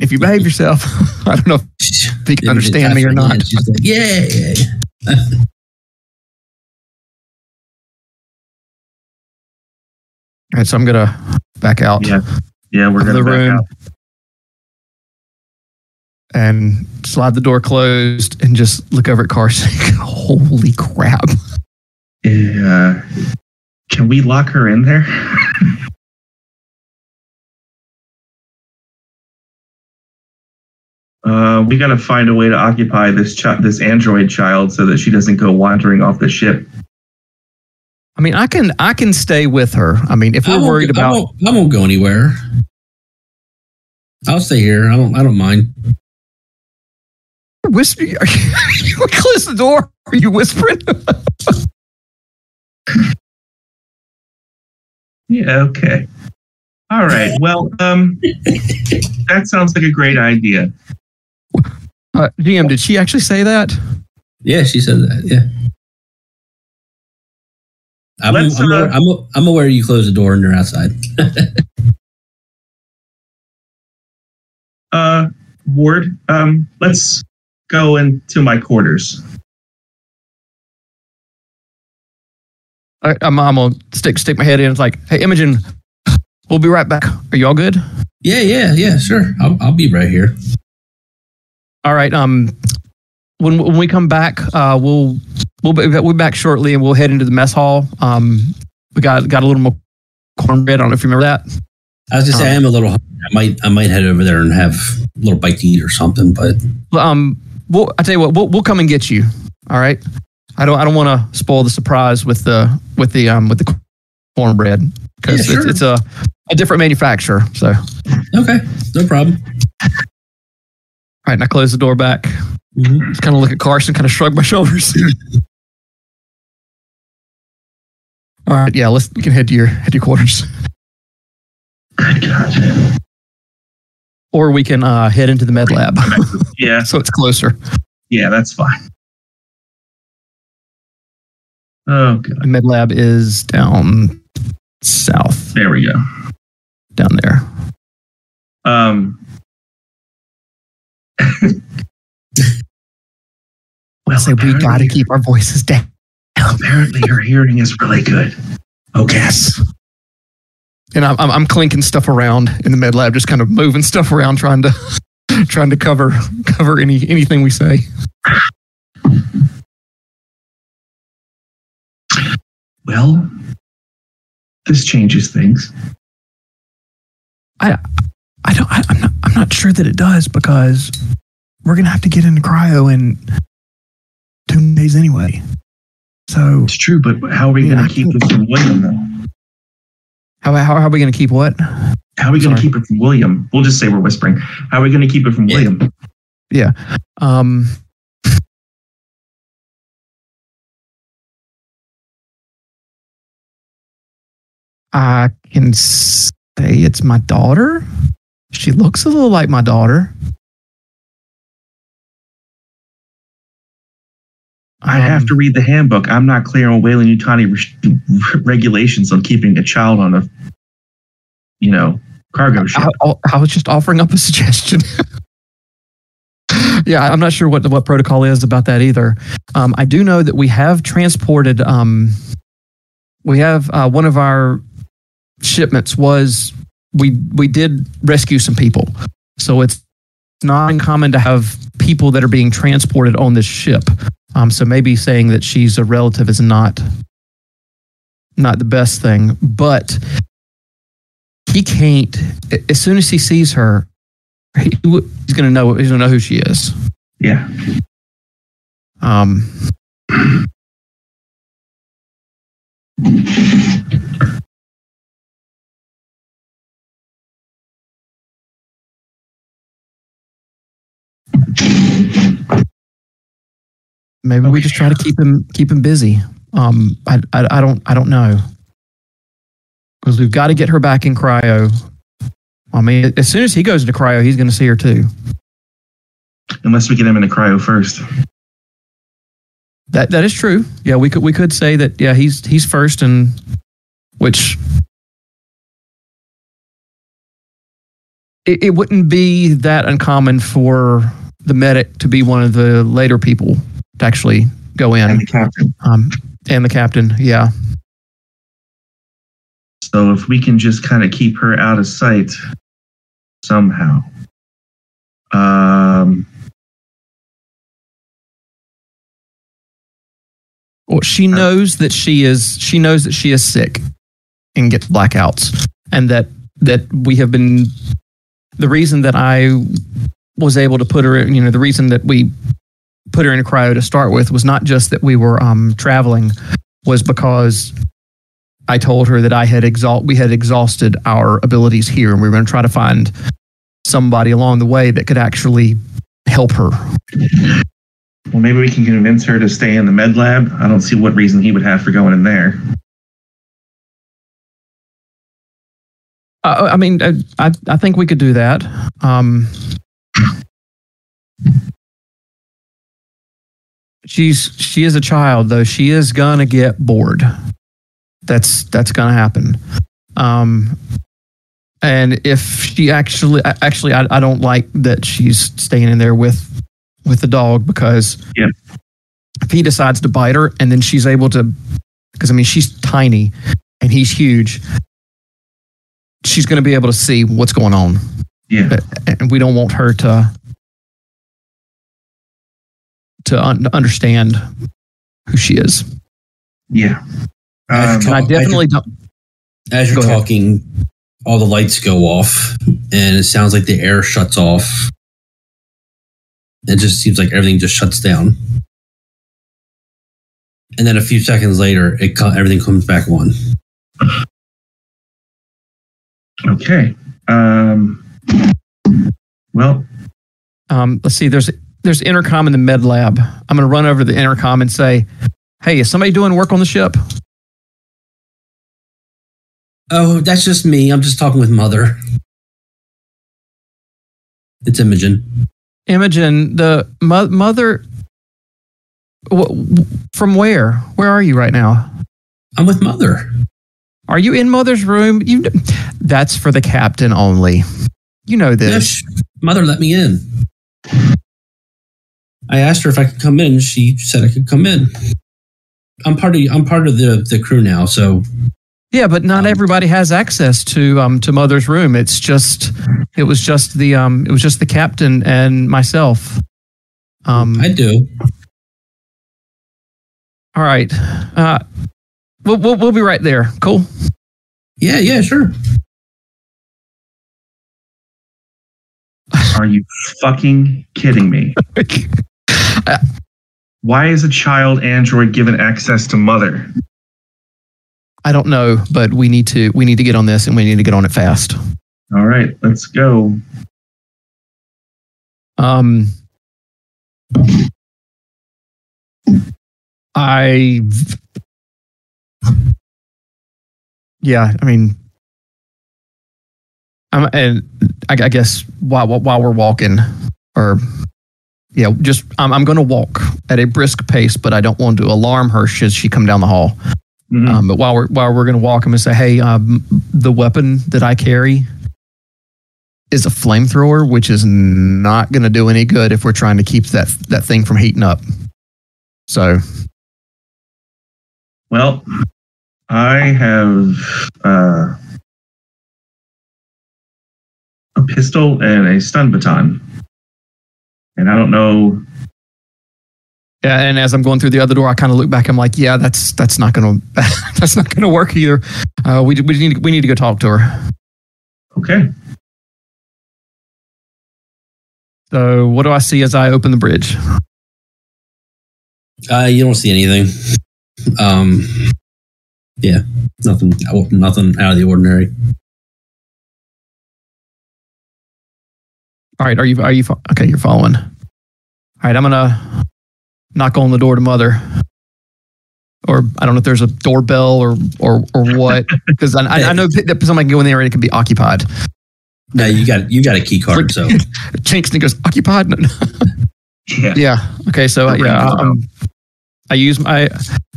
If you behave yourself, I don't know if he can understand me or not." She's like, yeah, yeah, yeah. All right, so I'm gonna back out Yeah. Yeah, we're gonna the back room out. and slide the door closed and just look over at Carson. Holy crap! Uh, can we lock her in there? Uh, we got to find a way to occupy this chi- this android child so that she doesn't go wandering off the ship. I mean, I can I can stay with her. I mean, if we're worried go- I about won't, I won't go anywhere. I'll stay here. I don't. I don't mind. whispering, are you, you close the door. Are you whispering? Yeah. Okay. All right. Well, um, that sounds like a great idea. Uh, GM, did she actually say that? Yeah, she said that. Yeah. I'm, Let's, I'm, uh, aware, I'm, I'm aware you close the door and you're outside. Uh, Ward, um, let's go into my quarters. All right, I'm, I'm gonna stick stick my head in. It's like, hey, Imogen, we'll be right back. Are you all good? Yeah, yeah, yeah, sure. I'll, I'll be right here. All right. Um, when when we come back, uh, we'll we'll be, we'll be back shortly, and we'll head into the mess hall. Um, we got got a little more cornbread. I don't know if you remember that. I was just say I am a little. hungry. I might I might head over there and have a little bite to eat or something. But Um, we'll, I tell you what, we'll, we'll come and get you. All right. I don't I don't want to spoil the surprise with the with the um with the cornbread because Yeah, it's, sure. it's a a different manufacturer. So okay, no problem. Right, and I close the door back. Mhm. Just kind of look at Carson, kind of shrug my shoulders. All right, yeah, let's we can head to your head to your quarters, God. or we can uh, head into the med lab, Yeah. so it's closer. Yeah, that's fine. Oh, God. The med lab is down south, There we go. down there. Um, well, I say we got to keep our voices down. Apparently, her hearing is really good. Oh, yes. And I'm, I'm, I'm clinking stuff around in the med lab, just kind of moving stuff around, trying to trying to cover cover any anything we say. Well, this changes things. I don't. I, I'm not. I'm not sure that it does because we're gonna have to get into cryo in two days anyway. So It's true, but how are we Yeah, going to keep it from William, though? how how, how are we gonna keep what? How are we going to keep it from William? We'll just say we're whispering. How are we going to keep it from Yeah. William? Yeah. Um. I can say it's my daughter. She looks a little like my daughter. I have Um, to read the handbook. I'm not clear on Wayland Utani re- regulations on keeping a child on a, you know, cargo ship. I, I- I was just offering up a suggestion. yeah, I'm not sure what what protocol is about that either. Um, I do know that we have transported. Um, we have uh, one of our shipments was we we did rescue some people, so it's not uncommon to have people that are being transported on this ship. Um, so maybe saying that she's a relative is not not the best thing, but he can't. As soon as he sees her, he, he's gonna know. He's gonna know who she is. yeah. Um, maybe we just try to keep him keep him busy. Um, I, I I don't I don't know because we've got to get her back in cryo. I mean, as soon as he goes into cryo, he's going to see her too. Unless we get him in the cryo first. That that is true. Yeah, we could we could say that. Yeah, he's he's first, and which it, it wouldn't be that uncommon for the medic to be one of the later people to actually go in. And the captain. Um, and the captain, yeah, So if we can just kind of keep her out of sight somehow. Um, well, she knows that she is she knows that she is sick and gets blackouts, and that that we have been the reason that I was able to put her, in, you know, the reason that we put her in a cryo to start with was not just that we were um, traveling, was because I told her that I had exhaust we had exhausted our abilities here, and we were going to try to find somebody along the way that could actually help her. well, maybe we can convince her to stay in the med lab. I don't see what reason he would have for going in there. Uh, I mean, uh, I I think we could do that. Um, she's she is a child though. She is gonna get bored. That's that's gonna happen. Um, and if she actually actually I, I don't like that she's staying in there with with the dog because Yeah. if he decides to bite her and then she's able to because I mean she's tiny and he's huge she's going to be able to see what's going on Yeah. and we don't want her to to un- understand who she is Yeah. Um, and i I definitely don't As you're Go ahead. talking, all the lights go off, and it sounds like the air shuts off. It just seems like everything just shuts down. And then a few seconds later, it co- everything comes back on. okay. Um, well, um, let's see there's there's intercom in the med lab i'm going to run over to the intercom and say hey is somebody doing work on the ship Oh, that's just me. I'm just talking with mother. It's Imogen. imogen the mo- mother Wh- From where? Where are you right now? I'm with mother. Are you in mother's room? You. That's for the captain only. You know this. Yes, mother let me in. I asked her if I could come in. She said I could come in. I'm part of I'm part of the the crew now, so Yeah, but not Um, everybody has access to um to mother's room. It's just it was just the um it was just the captain and myself. Um I do. all right. Uh we'll, we'll we'll be right there. Cool. Yeah, yeah, sure. Are you fucking kidding me? Why is a child android given access to mother? I don't know, but we need to we need to get on this and we need to get on it fast. All right, let's go. Um I Yeah, I mean I'm and I, I guess while while we're walking or yeah, just I'm I'm going to walk at a brisk pace, but I don't want to alarm her should she come down the hall. Mhm. Um, but while we're while we're going to walk, I'm going to say, "Hey, um, the weapon that I carry is a flamethrower, which is not going to do any good if we're trying to keep that that thing from heating up." So, Well, I have uh, a pistol and a stun baton, and I don't know. yeah, and as I'm going through the other door, I kind of look back. I'm like, "Yeah, that's that's not going to that's not going to work either. Uh, we we need we need to go talk to her." Okay, So, what do I see as I open the bridge? Uh, you don't see anything. Um, yeah, nothing, nothing out of the ordinary. All right, are you are you okay? You're following. All right, I'm gonna knock on the door to mother, or I don't know if there's a doorbell or or or what, because I, I, I know that somebody can go in there and it can be occupied. No, you got you got a key card, so Chinks and goes occupied. Yeah, Yeah. Okay. So uh, yeah, I, um, I use my.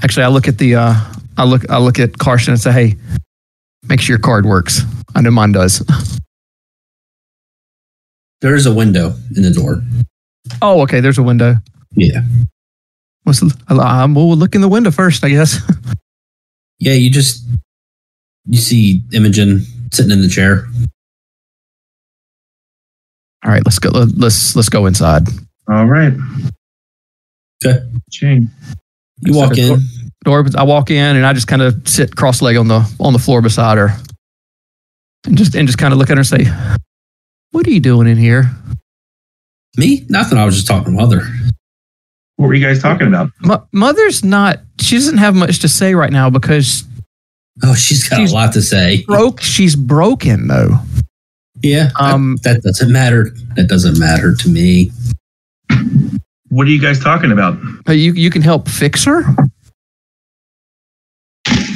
Actually, I look at the. Uh, I look. I look at Carson and say, "Hey, make sure your card works." I know mine does. there is a window in the door. Oh, okay. There's a window. Yeah, What's the? Um, we'll look in the window first, I guess. yeah. You just you see Imogen sitting in the chair. All right. Let's go. Let's let's go inside. all right. Okay. Ching. You walk in. door opens. I walk in and I just kind of sit cross leg on the on the floor beside her, and just and just kind of look at her and say, "What are you doing in here?" Me? Nothing. I was just talking to mother. What were you guys talking about? Mo- Mother's not. She doesn't have much to say right now because Oh, she's got She's- a lot to say. broke. She's broken though. Yeah. Um, that, that doesn't matter. That doesn't matter to me. What are you guys talking about? Uh, You you can help fix her.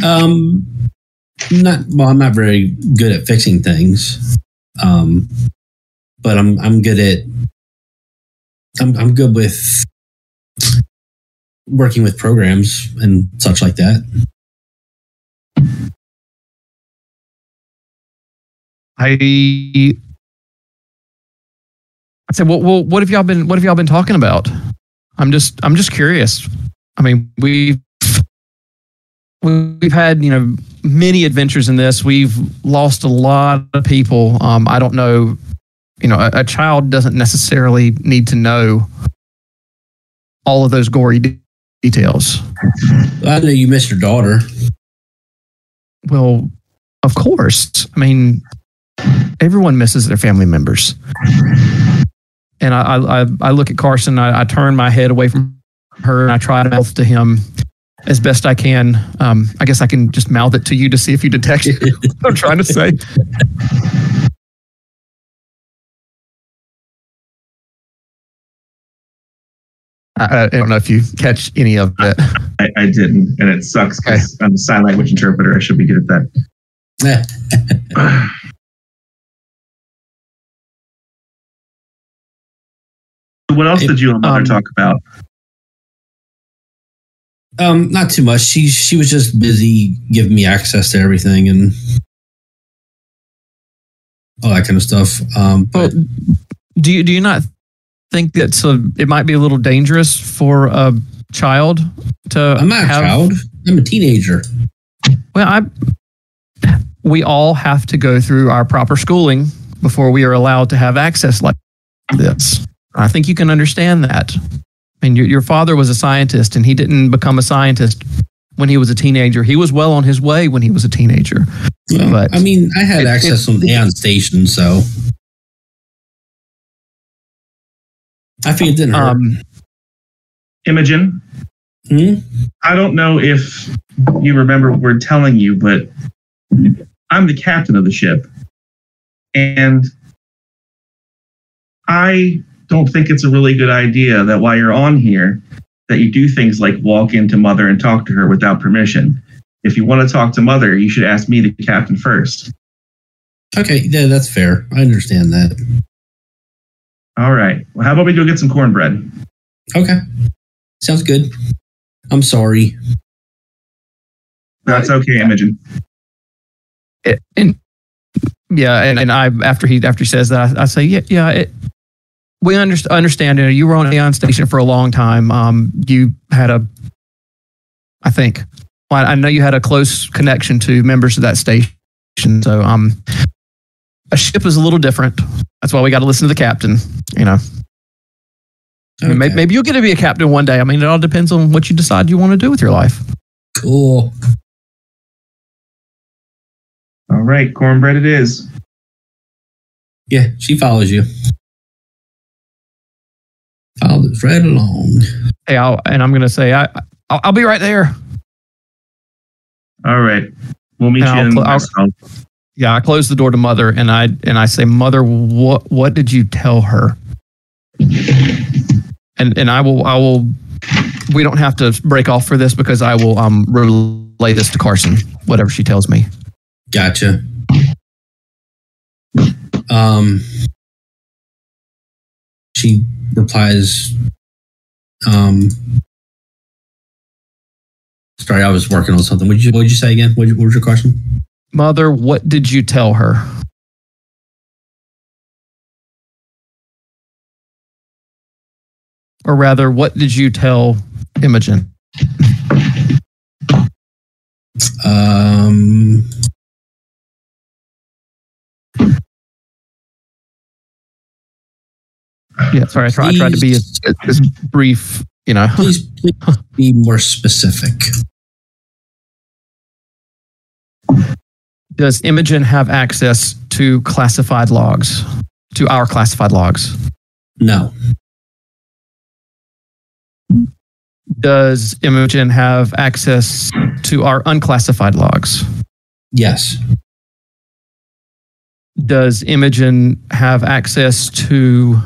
Um, not well. I'm not very good at fixing things. Um, but I'm I'm good at. I'm I'm good with working with programs and such like that. I. I said, well, well, what have y'all been? What have y'all been talking about? I'm just, I'm just curious. I mean, we've we've had you know many adventures in this. We've lost a lot of people. Um, I don't know. You know, a, a child doesn't necessarily need to know all of those gory de- details. I know you missed your daughter. Well, of course. I mean, everyone misses their family members. And I, I, I- look at Carson. I, I turn my head away from her, and I try to mouth to him as best I can. Um, I guess I can just mouth it to you to see if you detect what I'm trying to say. I, I don't know if you catch any of it. I, I didn't, and it sucks because I'm a sign language interpreter. I should be good at that. What else did you and mother Um, talk about? Um, not too much. She she was just busy giving me access to everything and all that kind of stuff. Um, but Well, do you do you not think that so it might be a little dangerous for a child to I'm not a child. I'm a teenager. Well, I we all have to go through our proper schooling before we are allowed to have access like this. I think you can understand that. I mean, your, your father was a scientist, and he didn't become a scientist when he was a teenager. He was well on his way when he was a teenager. Well, But- I mean, I had It- access it- on Aeon Station, so I think it didn't hurt. Um, Imogen, Hmm? I don't know if you remember what we're telling you, but I'm the captain of the ship. And I don't think it's a really good idea that while you're on here, that you do things like walk into Mother and talk to her without permission. If you want to talk to Mother, you should ask me, the captain, first. Okay, yeah, that's fair. I understand that. All right. Well, how about we go get some cornbread? Okay, sounds good. I'm sorry. That's okay, Imogen. it- and yeah, and, and I after he after he says that, I, I say, yeah, yeah. It, we underst- understand. You know, you were on Aeon Station for a long time. Um, you had a, I think, well, I know you had a close connection to members of that station. So, um, a ship is a little different. That's why we got to listen to the captain. You know, I mean, may- Okay, maybe you'll get to be a captain one day. I mean, it all depends on what you decide you want to do with your life. cool. All right, cornbread it is. Yeah, she follows you. Follows right along. Hey, I'll, and I'm going to say, I, I'll, I'll be right there. All right. We'll meet And you I'll in cl- I'll- mess hall. Yeah, I close the door to mother and I and I say, Mother, what what did you tell her? And and I will I will we don't have to break off for this because I will um relay this to Carson, whatever she tells me. Gotcha. Um, she replies, um, sorry, I was working on something. What you, did you say again? What was your question? Mother, what did you tell her? Or rather, what did you tell Imogen? Um, Yeah, sorry, I, try, I tried to be as, as brief, you know. please, please be more specific. Does Imogen have access to classified logs, to our classified logs? No, Does Imogen have access to our unclassified logs? yes, Does Imogen have access to,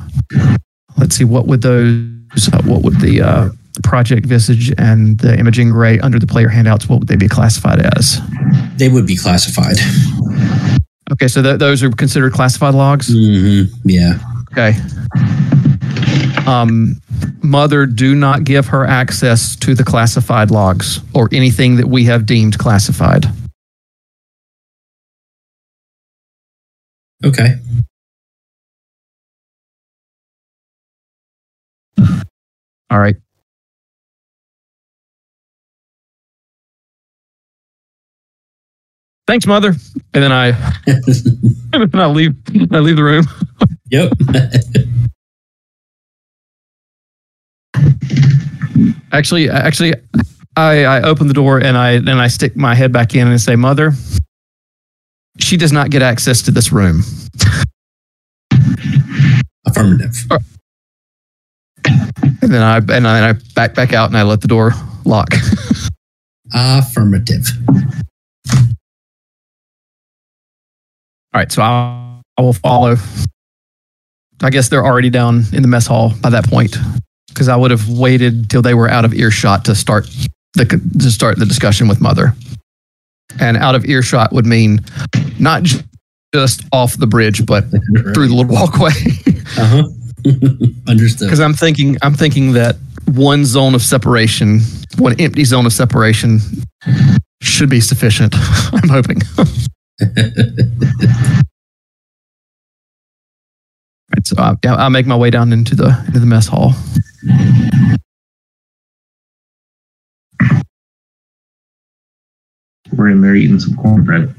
let's see, what would those, what would the uh, Project Visage and the Imogen Gray under the player handouts, what would they be classified as? they would be classified. Okay, so th- those are considered classified logs? hmm Yeah, Okay. Um, mother, do not give her access to the classified logs or anything that we have deemed classified. okay. All right. Thanks, mother. And then I, and then I leave. I leave the room. yep. Actually, actually, I, I open the door and I and I stick my head back in and say, "Mother, she does not get access to this room." Affirmative. Uh, and then I and I, and I back back out and I let the door lock. Affirmative. All right, so I, I will follow. I guess they're already down in the mess hall by that point, because I would have waited till they were out of earshot to start the to start the discussion with mother. And out of earshot would mean not j- just off the bridge, but through the little walkway. Uh huh. Understood. Because I'm thinking, I'm thinking that one zone of separation, one empty zone of separation should be sufficient. I'm hoping. Right, so I, yeah, I'll make my way down into the into the mess hall. We're in there eating some cornbread.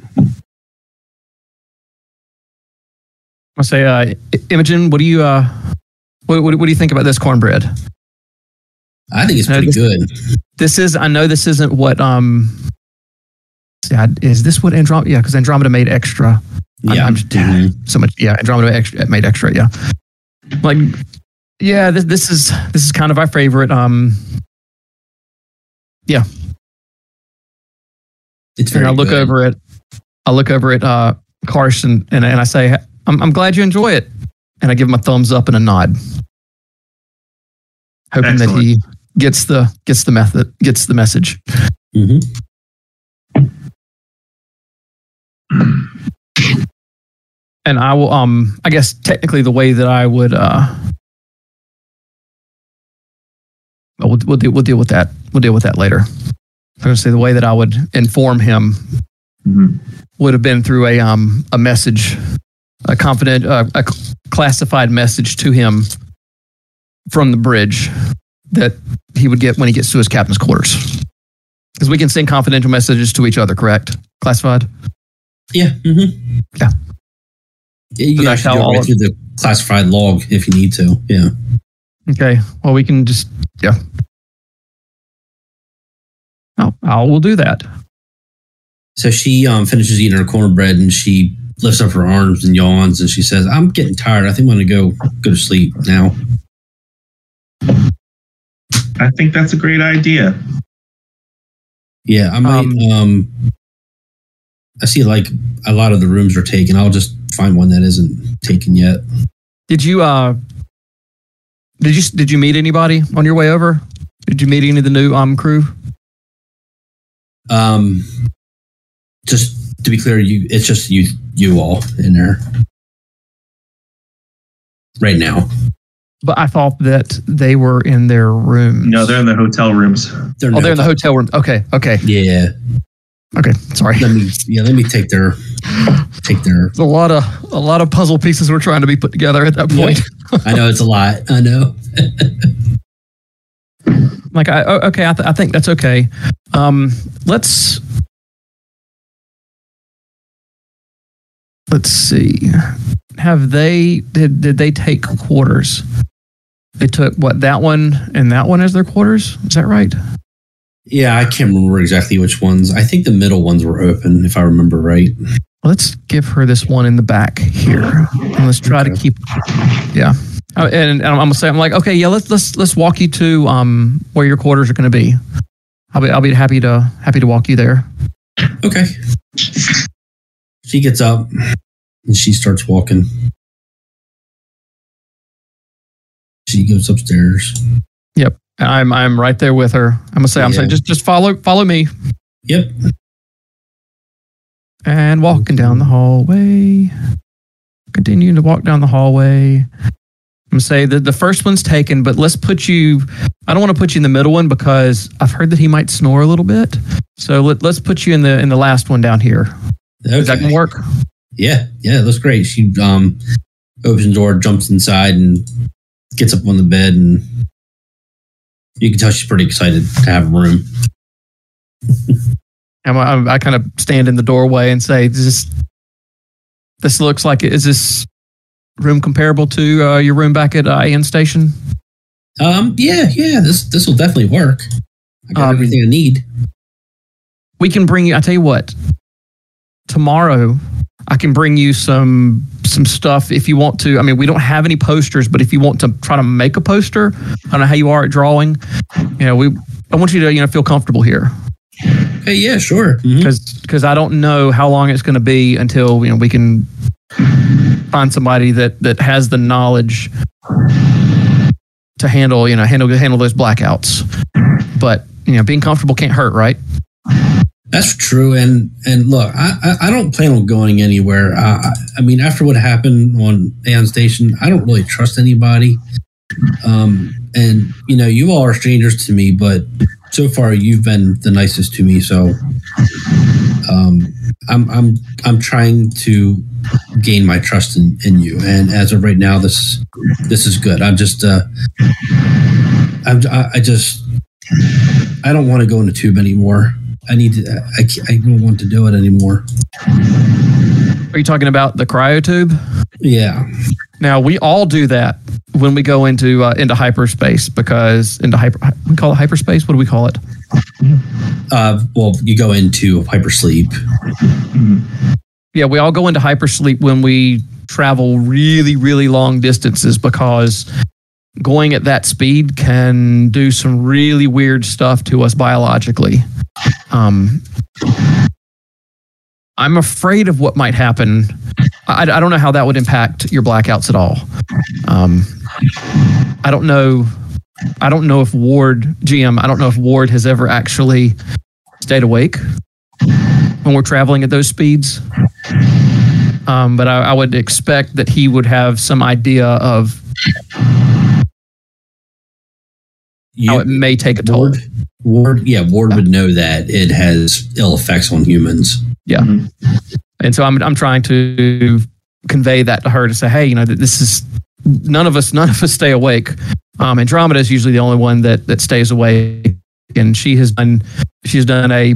I say, uh, Imogen, what do you uh, what, what, what do you think about this cornbread? I think it's pretty this- good. This is, I know this isn't what um, yeah, is this what Andromeda? Yeah, because Andromeda made extra. I'm- Yeah. I'm just- Mhm. so much. Yeah, Andromeda extra, made extra. Yeah, like yeah, this this is this is kind of our favorite. Um, yeah, It's and very I look good. over it. I look over at uh, Carson and and I say, I'm I'm glad you enjoy it, and I give him a thumbs up and a nod, hoping that he gets the gets the method gets the message. Mhm. And I will um I guess technically the way that I would uh we'll we'll deal, we'll deal with that. We'll deal with that later. I'm going to say the way that I would inform him Mhm. would have been through a um a message, a confident uh, a classified message to him from the bridge that he would get when he gets to his captain's quarters. Because we can send confidential messages to each other, correct? Classified. Yeah. mhm. Yeah. Yeah, you So can that's actually how go all right of- through the classified log if you need to. Yeah. Okay. Well, we can just yeah. Oh, I will do that. So she um, finishes eating her cornbread and she lifts up her arms and yawns and she says, "I'm getting tired. I think I'm going to go go to sleep now." I think that's a great idea. Yeah, I might. Um, Um, I see like a lot of the rooms are taken. I'll just find one that isn't taken yet. Did you uh did you did you meet anybody on your way over? Did you meet any of the new um crew? Um, just to be clear, you it's just you you all in there right now. But I thought that they were in their rooms. No, they're in the hotel rooms. They're Oh, they're in the hotel room. Okay, okay, Yeah, okay. Sorry. let me yeah let me take their take their. There's a lot of a lot of puzzle pieces we're trying to be put together at that point. I know it's a lot. I know. like I okay, I, th- I think that's okay. Um, let's let's see. Have they did did they take quarters? They took what that one and that one as their quarters. Is that right? Yeah, I can't remember exactly which ones. I think the middle ones were open, if I remember right. Let's give her this one in the back here, and let's try to keep. Yeah, Uh, and, and I'm gonna say I'm like, okay, yeah, let's let's let's walk you to um where your quarters are going to be. I'll be I'll be happy to happy to walk you there. Okay. She gets up and she starts walking. She goes upstairs. I'm I'm right there with her. I'm gonna say I'm Yeah. saying just just follow follow me Yep. and walking down the hallway. Continuing to walk down the hallway. I'm gonna say that the first one's taken, but let's put you. I don't want to put you in the middle one because I've heard that he might snore a little bit. So let, let's put you in the in the last one down here. Is that Okay. gonna work? Yeah, yeah, it looks great. She um opens the door, jumps inside, and gets up on the bed, and you can tell she's pretty excited to have a room. And I, I kind of stand in the doorway and say, "Is this this looks like is this room comparable to uh, your room back at uh, Aeon Station?" Um, yeah, yeah, this this will definitely work. I got Um, everything I need. we can bring you i tell you what tomorrow i can bring you some some stuff if you want to. I mean we don't have any posters but if you want to try to make a poster i don't know how you are at drawing. You know we i want you to you know feel comfortable here. Hey, yeah, sure. Mm-hmm. Because because i don't know how long it's going to be until you know we can find somebody that that has the knowledge to handle you know handle handle those blackouts. But you know being comfortable can't hurt right That's true, and and look, I I, don't plan on going anywhere. I, I mean, after what happened on Aeon Station, I don't really trust anybody. Um, and you know, you all are strangers to me, but so far you've been the nicest to me. So, um, I'm I'm I'm trying to gain my trust in, in you. And as of right now, this this is good. I'm just uh, I'm I I just I don't want to go in the tube anymore. I need to. I, I don't want to do it anymore. Are you talking about the cryotube? Yeah. Now we all do that when we go into uh, into hyperspace because into hyper we call it hyperspace. What do we call it? Uh, well, you go into hypersleep. Yeah, we all go into hypersleep when we travel really really long distances because going at that speed can do some really weird stuff to us biologically. Um, I'm afraid of what might happen. I, I don't know how that would impact your blackouts at all. Um, I don't know. I don't know if Ward GM. I don't know if Ward has ever actually stayed awake when we're traveling at those speeds. Um, but I, I would expect that he would have some idea of You, how it may take a toll. Ward, Ward, yeah, Ward would know that it has ill effects on humans. Yeah. And so I'm I'm trying to convey that to her to say, hey, you know, that this is none of us none of us stay awake. Um, Andromeda is usually the only one that that stays awake, and she has done she's done a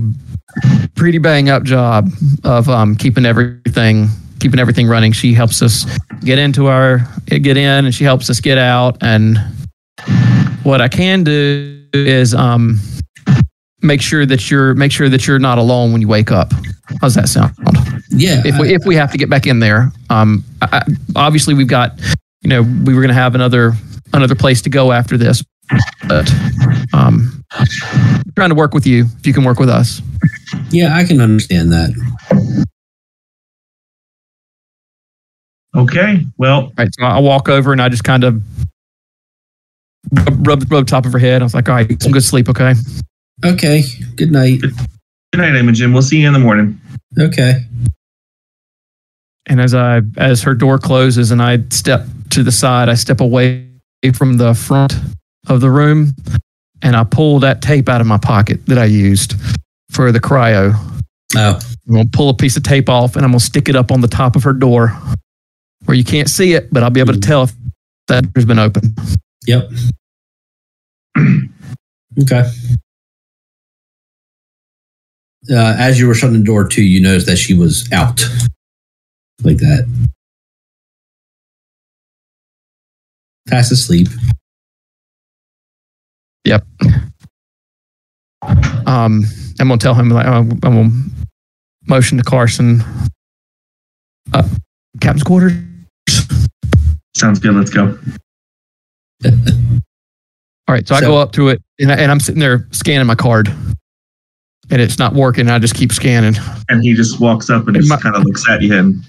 pretty bang up job of um, keeping everything keeping everything running. She helps us get into our get in, and she helps us get out. And what I can do is um, make sure that you're make sure that you're not alone when you wake up. How's that sound? Yeah. if we if we have to get back in there. Um, I, I- obviously we've got, you know, we were going to have another another place to go after this, but um, trying to work with you if you can work with us. yeah, I can understand that. Okay. Well, All right, so I walk over and I just kind of rub, rub rub top of her head. I was like, all right, get some good sleep, okay? Okay. Good night. good night, Imogen. We'll see you in the morning. Okay. And as I as her door closes and I step to the side, I step away from the front of the room and I pull that tape out of my pocket that I used for the cryo. Oh, I'm gonna pull a piece of tape off and I'm gonna stick it up on the top of her door where you can't see it, but I'll be able to tell if that has been open. yep. okay. Uh, as you were shutting the door too, you noticed that she was out like that. Fast asleep. Yep. Um, I'm gonna tell him like I'm gonna motion to Carson. Uh, captain's quarters. Sounds good. Let's go. All right, so, I go up to it and, I, and I'm sitting there scanning my card, and it's not working. I just keep scanning, And he just walks up and In just kind of looks at you and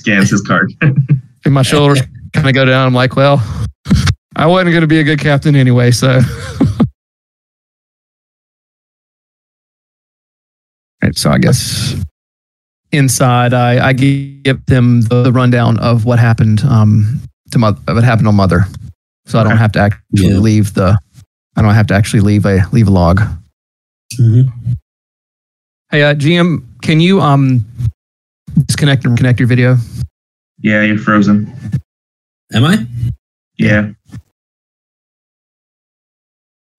scans his card. and my shoulders kind of go down. I'm like, well, I wasn't going to be a good captain anyway, so. Right, so I guess inside, I, I give them the, the rundown of what happened um, to mother, what happened on mother, so I don't have to actually Yeah. leave the, I don't have to actually leave a leave a log. Mhm. Hey, uh, GM, can you um disconnect and connect your video? yeah, you're frozen. Am I? Yeah.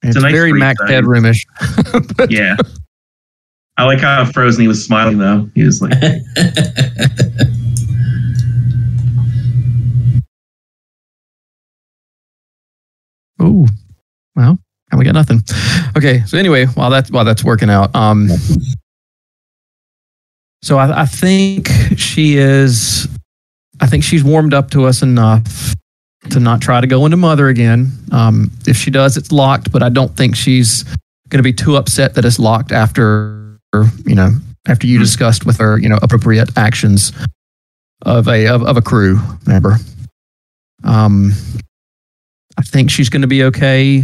It's, a nice very Mac time. bedroomish. Yeah. I like how frozen he was smiling though. He was like, Oh, well, and we got nothing. Okay, so anyway, while that's while that's working out, um, so I, I think she is, I think she's warmed up to us enough to not try to go into mother again. Um, if she does, it's locked, but I don't think she's going to be too upset that it's locked after you know after you Hmm. discussed with her, you know, appropriate actions of a of, of a crew member. Um, I think she's going to be okay.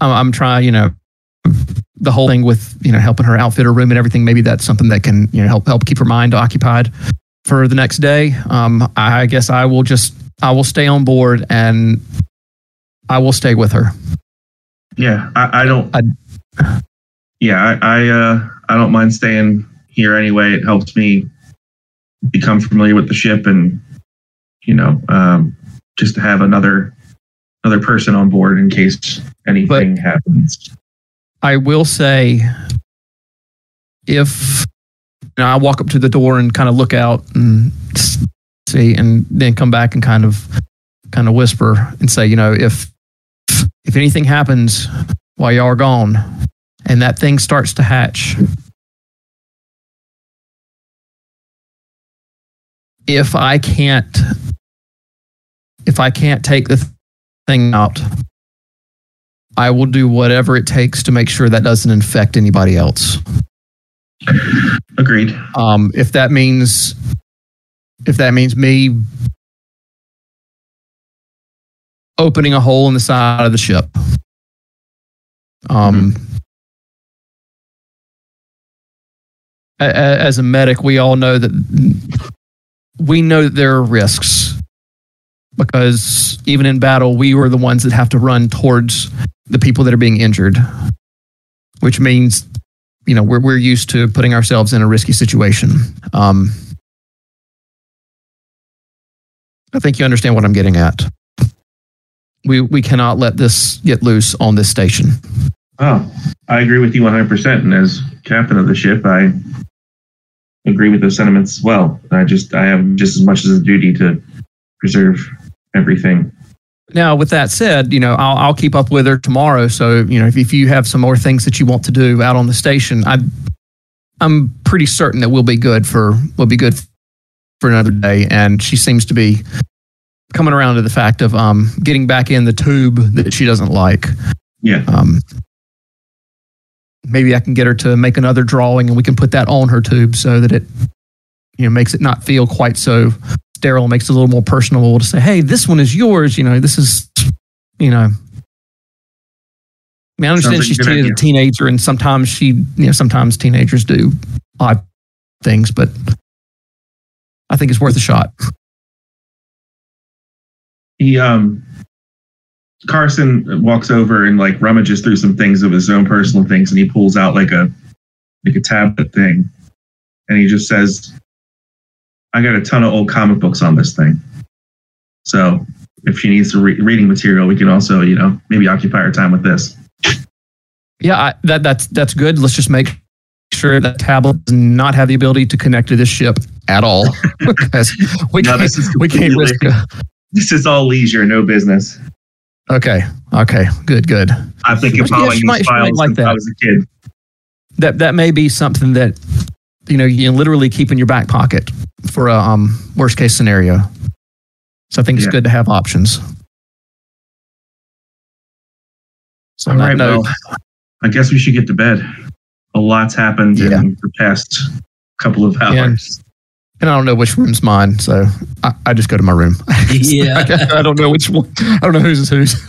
I'm, I'm trying, you know, the whole thing with you know helping her outfit her room and everything. Maybe that's something that can you know help help keep her mind occupied for the next day. Um, I guess I will just I will stay on board and I will stay with her. Yeah, I, I don't. I- yeah, I I, uh, I don't mind staying here anyway. It helps me become familiar with the ship, and you know, um, just to have another another person on board in case anything happens. I will say, if you know, I walk up to the door and kind of look out and see, and then come back and kind of, kind of whisper and say, you know, if if anything happens while y'all are gone, and that thing starts to hatch, if I can't, if I can't take the thing out, I will do whatever it takes to make sure that doesn't infect anybody else. Agreed. Um, if that means, if that means me opening a hole in the side of the ship, um, a- a- as a medic, we all know that we know that there are risks because even in battle, we were the ones that have to run towards the people that are being injured, which means, you know, we're, we're used to putting ourselves in a risky situation. Um, I think you understand what I'm getting at. We, we cannot let this get loose on this station. Oh, I agree with you 100%. And as captain of the ship, I agree with those sentiments as well. I just, I have just as much as a duty to preserve everything. Now, with that said, you know, I'll, I'll keep up with her tomorrow. So, you know, if, if you have some more things that you want to do out on the station, I, I'm pretty certain that we'll be good for we'll be good for another day. And she seems to be coming around to the fact of um, getting back in the tube that she doesn't like. Yeah. Um, maybe I can get her to make another drawing, and we can put that on her tube so that it, you know, makes it not feel quite so sterile. Makes it a little more personable to say, "Hey, this one is yours." You know, this is, you know. I mean, I understand like she's treated idea. a teenager, and sometimes she, you know, sometimes teenagers do odd things, but I think it's worth a shot. He, um, Carson walks over and like rummages through some things of his own personal things and he pulls out like a, like a tablet thing. And he just says, I got a ton of old comic books on this thing. So if she needs some re- reading material, we can also, you know, maybe occupy her time with this. Yeah, I, that that's that's good. Let's just make sure that tablet does not have the ability to connect to this ship at all, because we No, can't this is we can't risk. A, This is all leisure, no business. okay, okay, good, good. I think Yeah, of following she might- these might files like since I was a kid. That that may be something that you know you can literally keep in your back pocket for a um, worst case scenario. So I think it's Yeah. good to have options. So on All that right, note, well, I guess we should get to bed. A lot's happened Yeah. in the past couple of Yeah. hours. and I don't know which room's mine, so I, I just go to my room. Yeah. I don't know which one. I don't know whose is whose.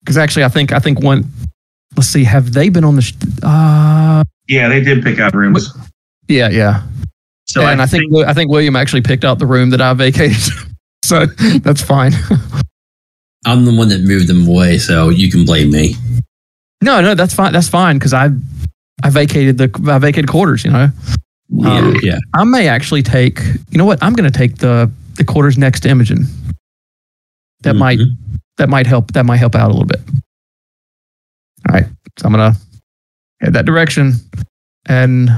Because actually, I think I think one. Let's see. Have they been on the? Sh- uh, Yeah, they did pick out rooms. yeah, yeah. So and I, think, I think William actually picked out the room that I vacated, so that's fine. I'm the one that moved them away, so you can blame me. no, no, that's fine. That's fine because I I vacated the I vacated quarters. You know, Yeah, Um, yeah. I may actually take. You know what? I'm going to take the the quarters next to Imogen. That might Mhm. that might help that might help out a little bit all right so i'm gonna head that direction and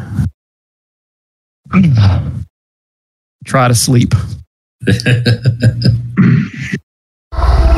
try to sleep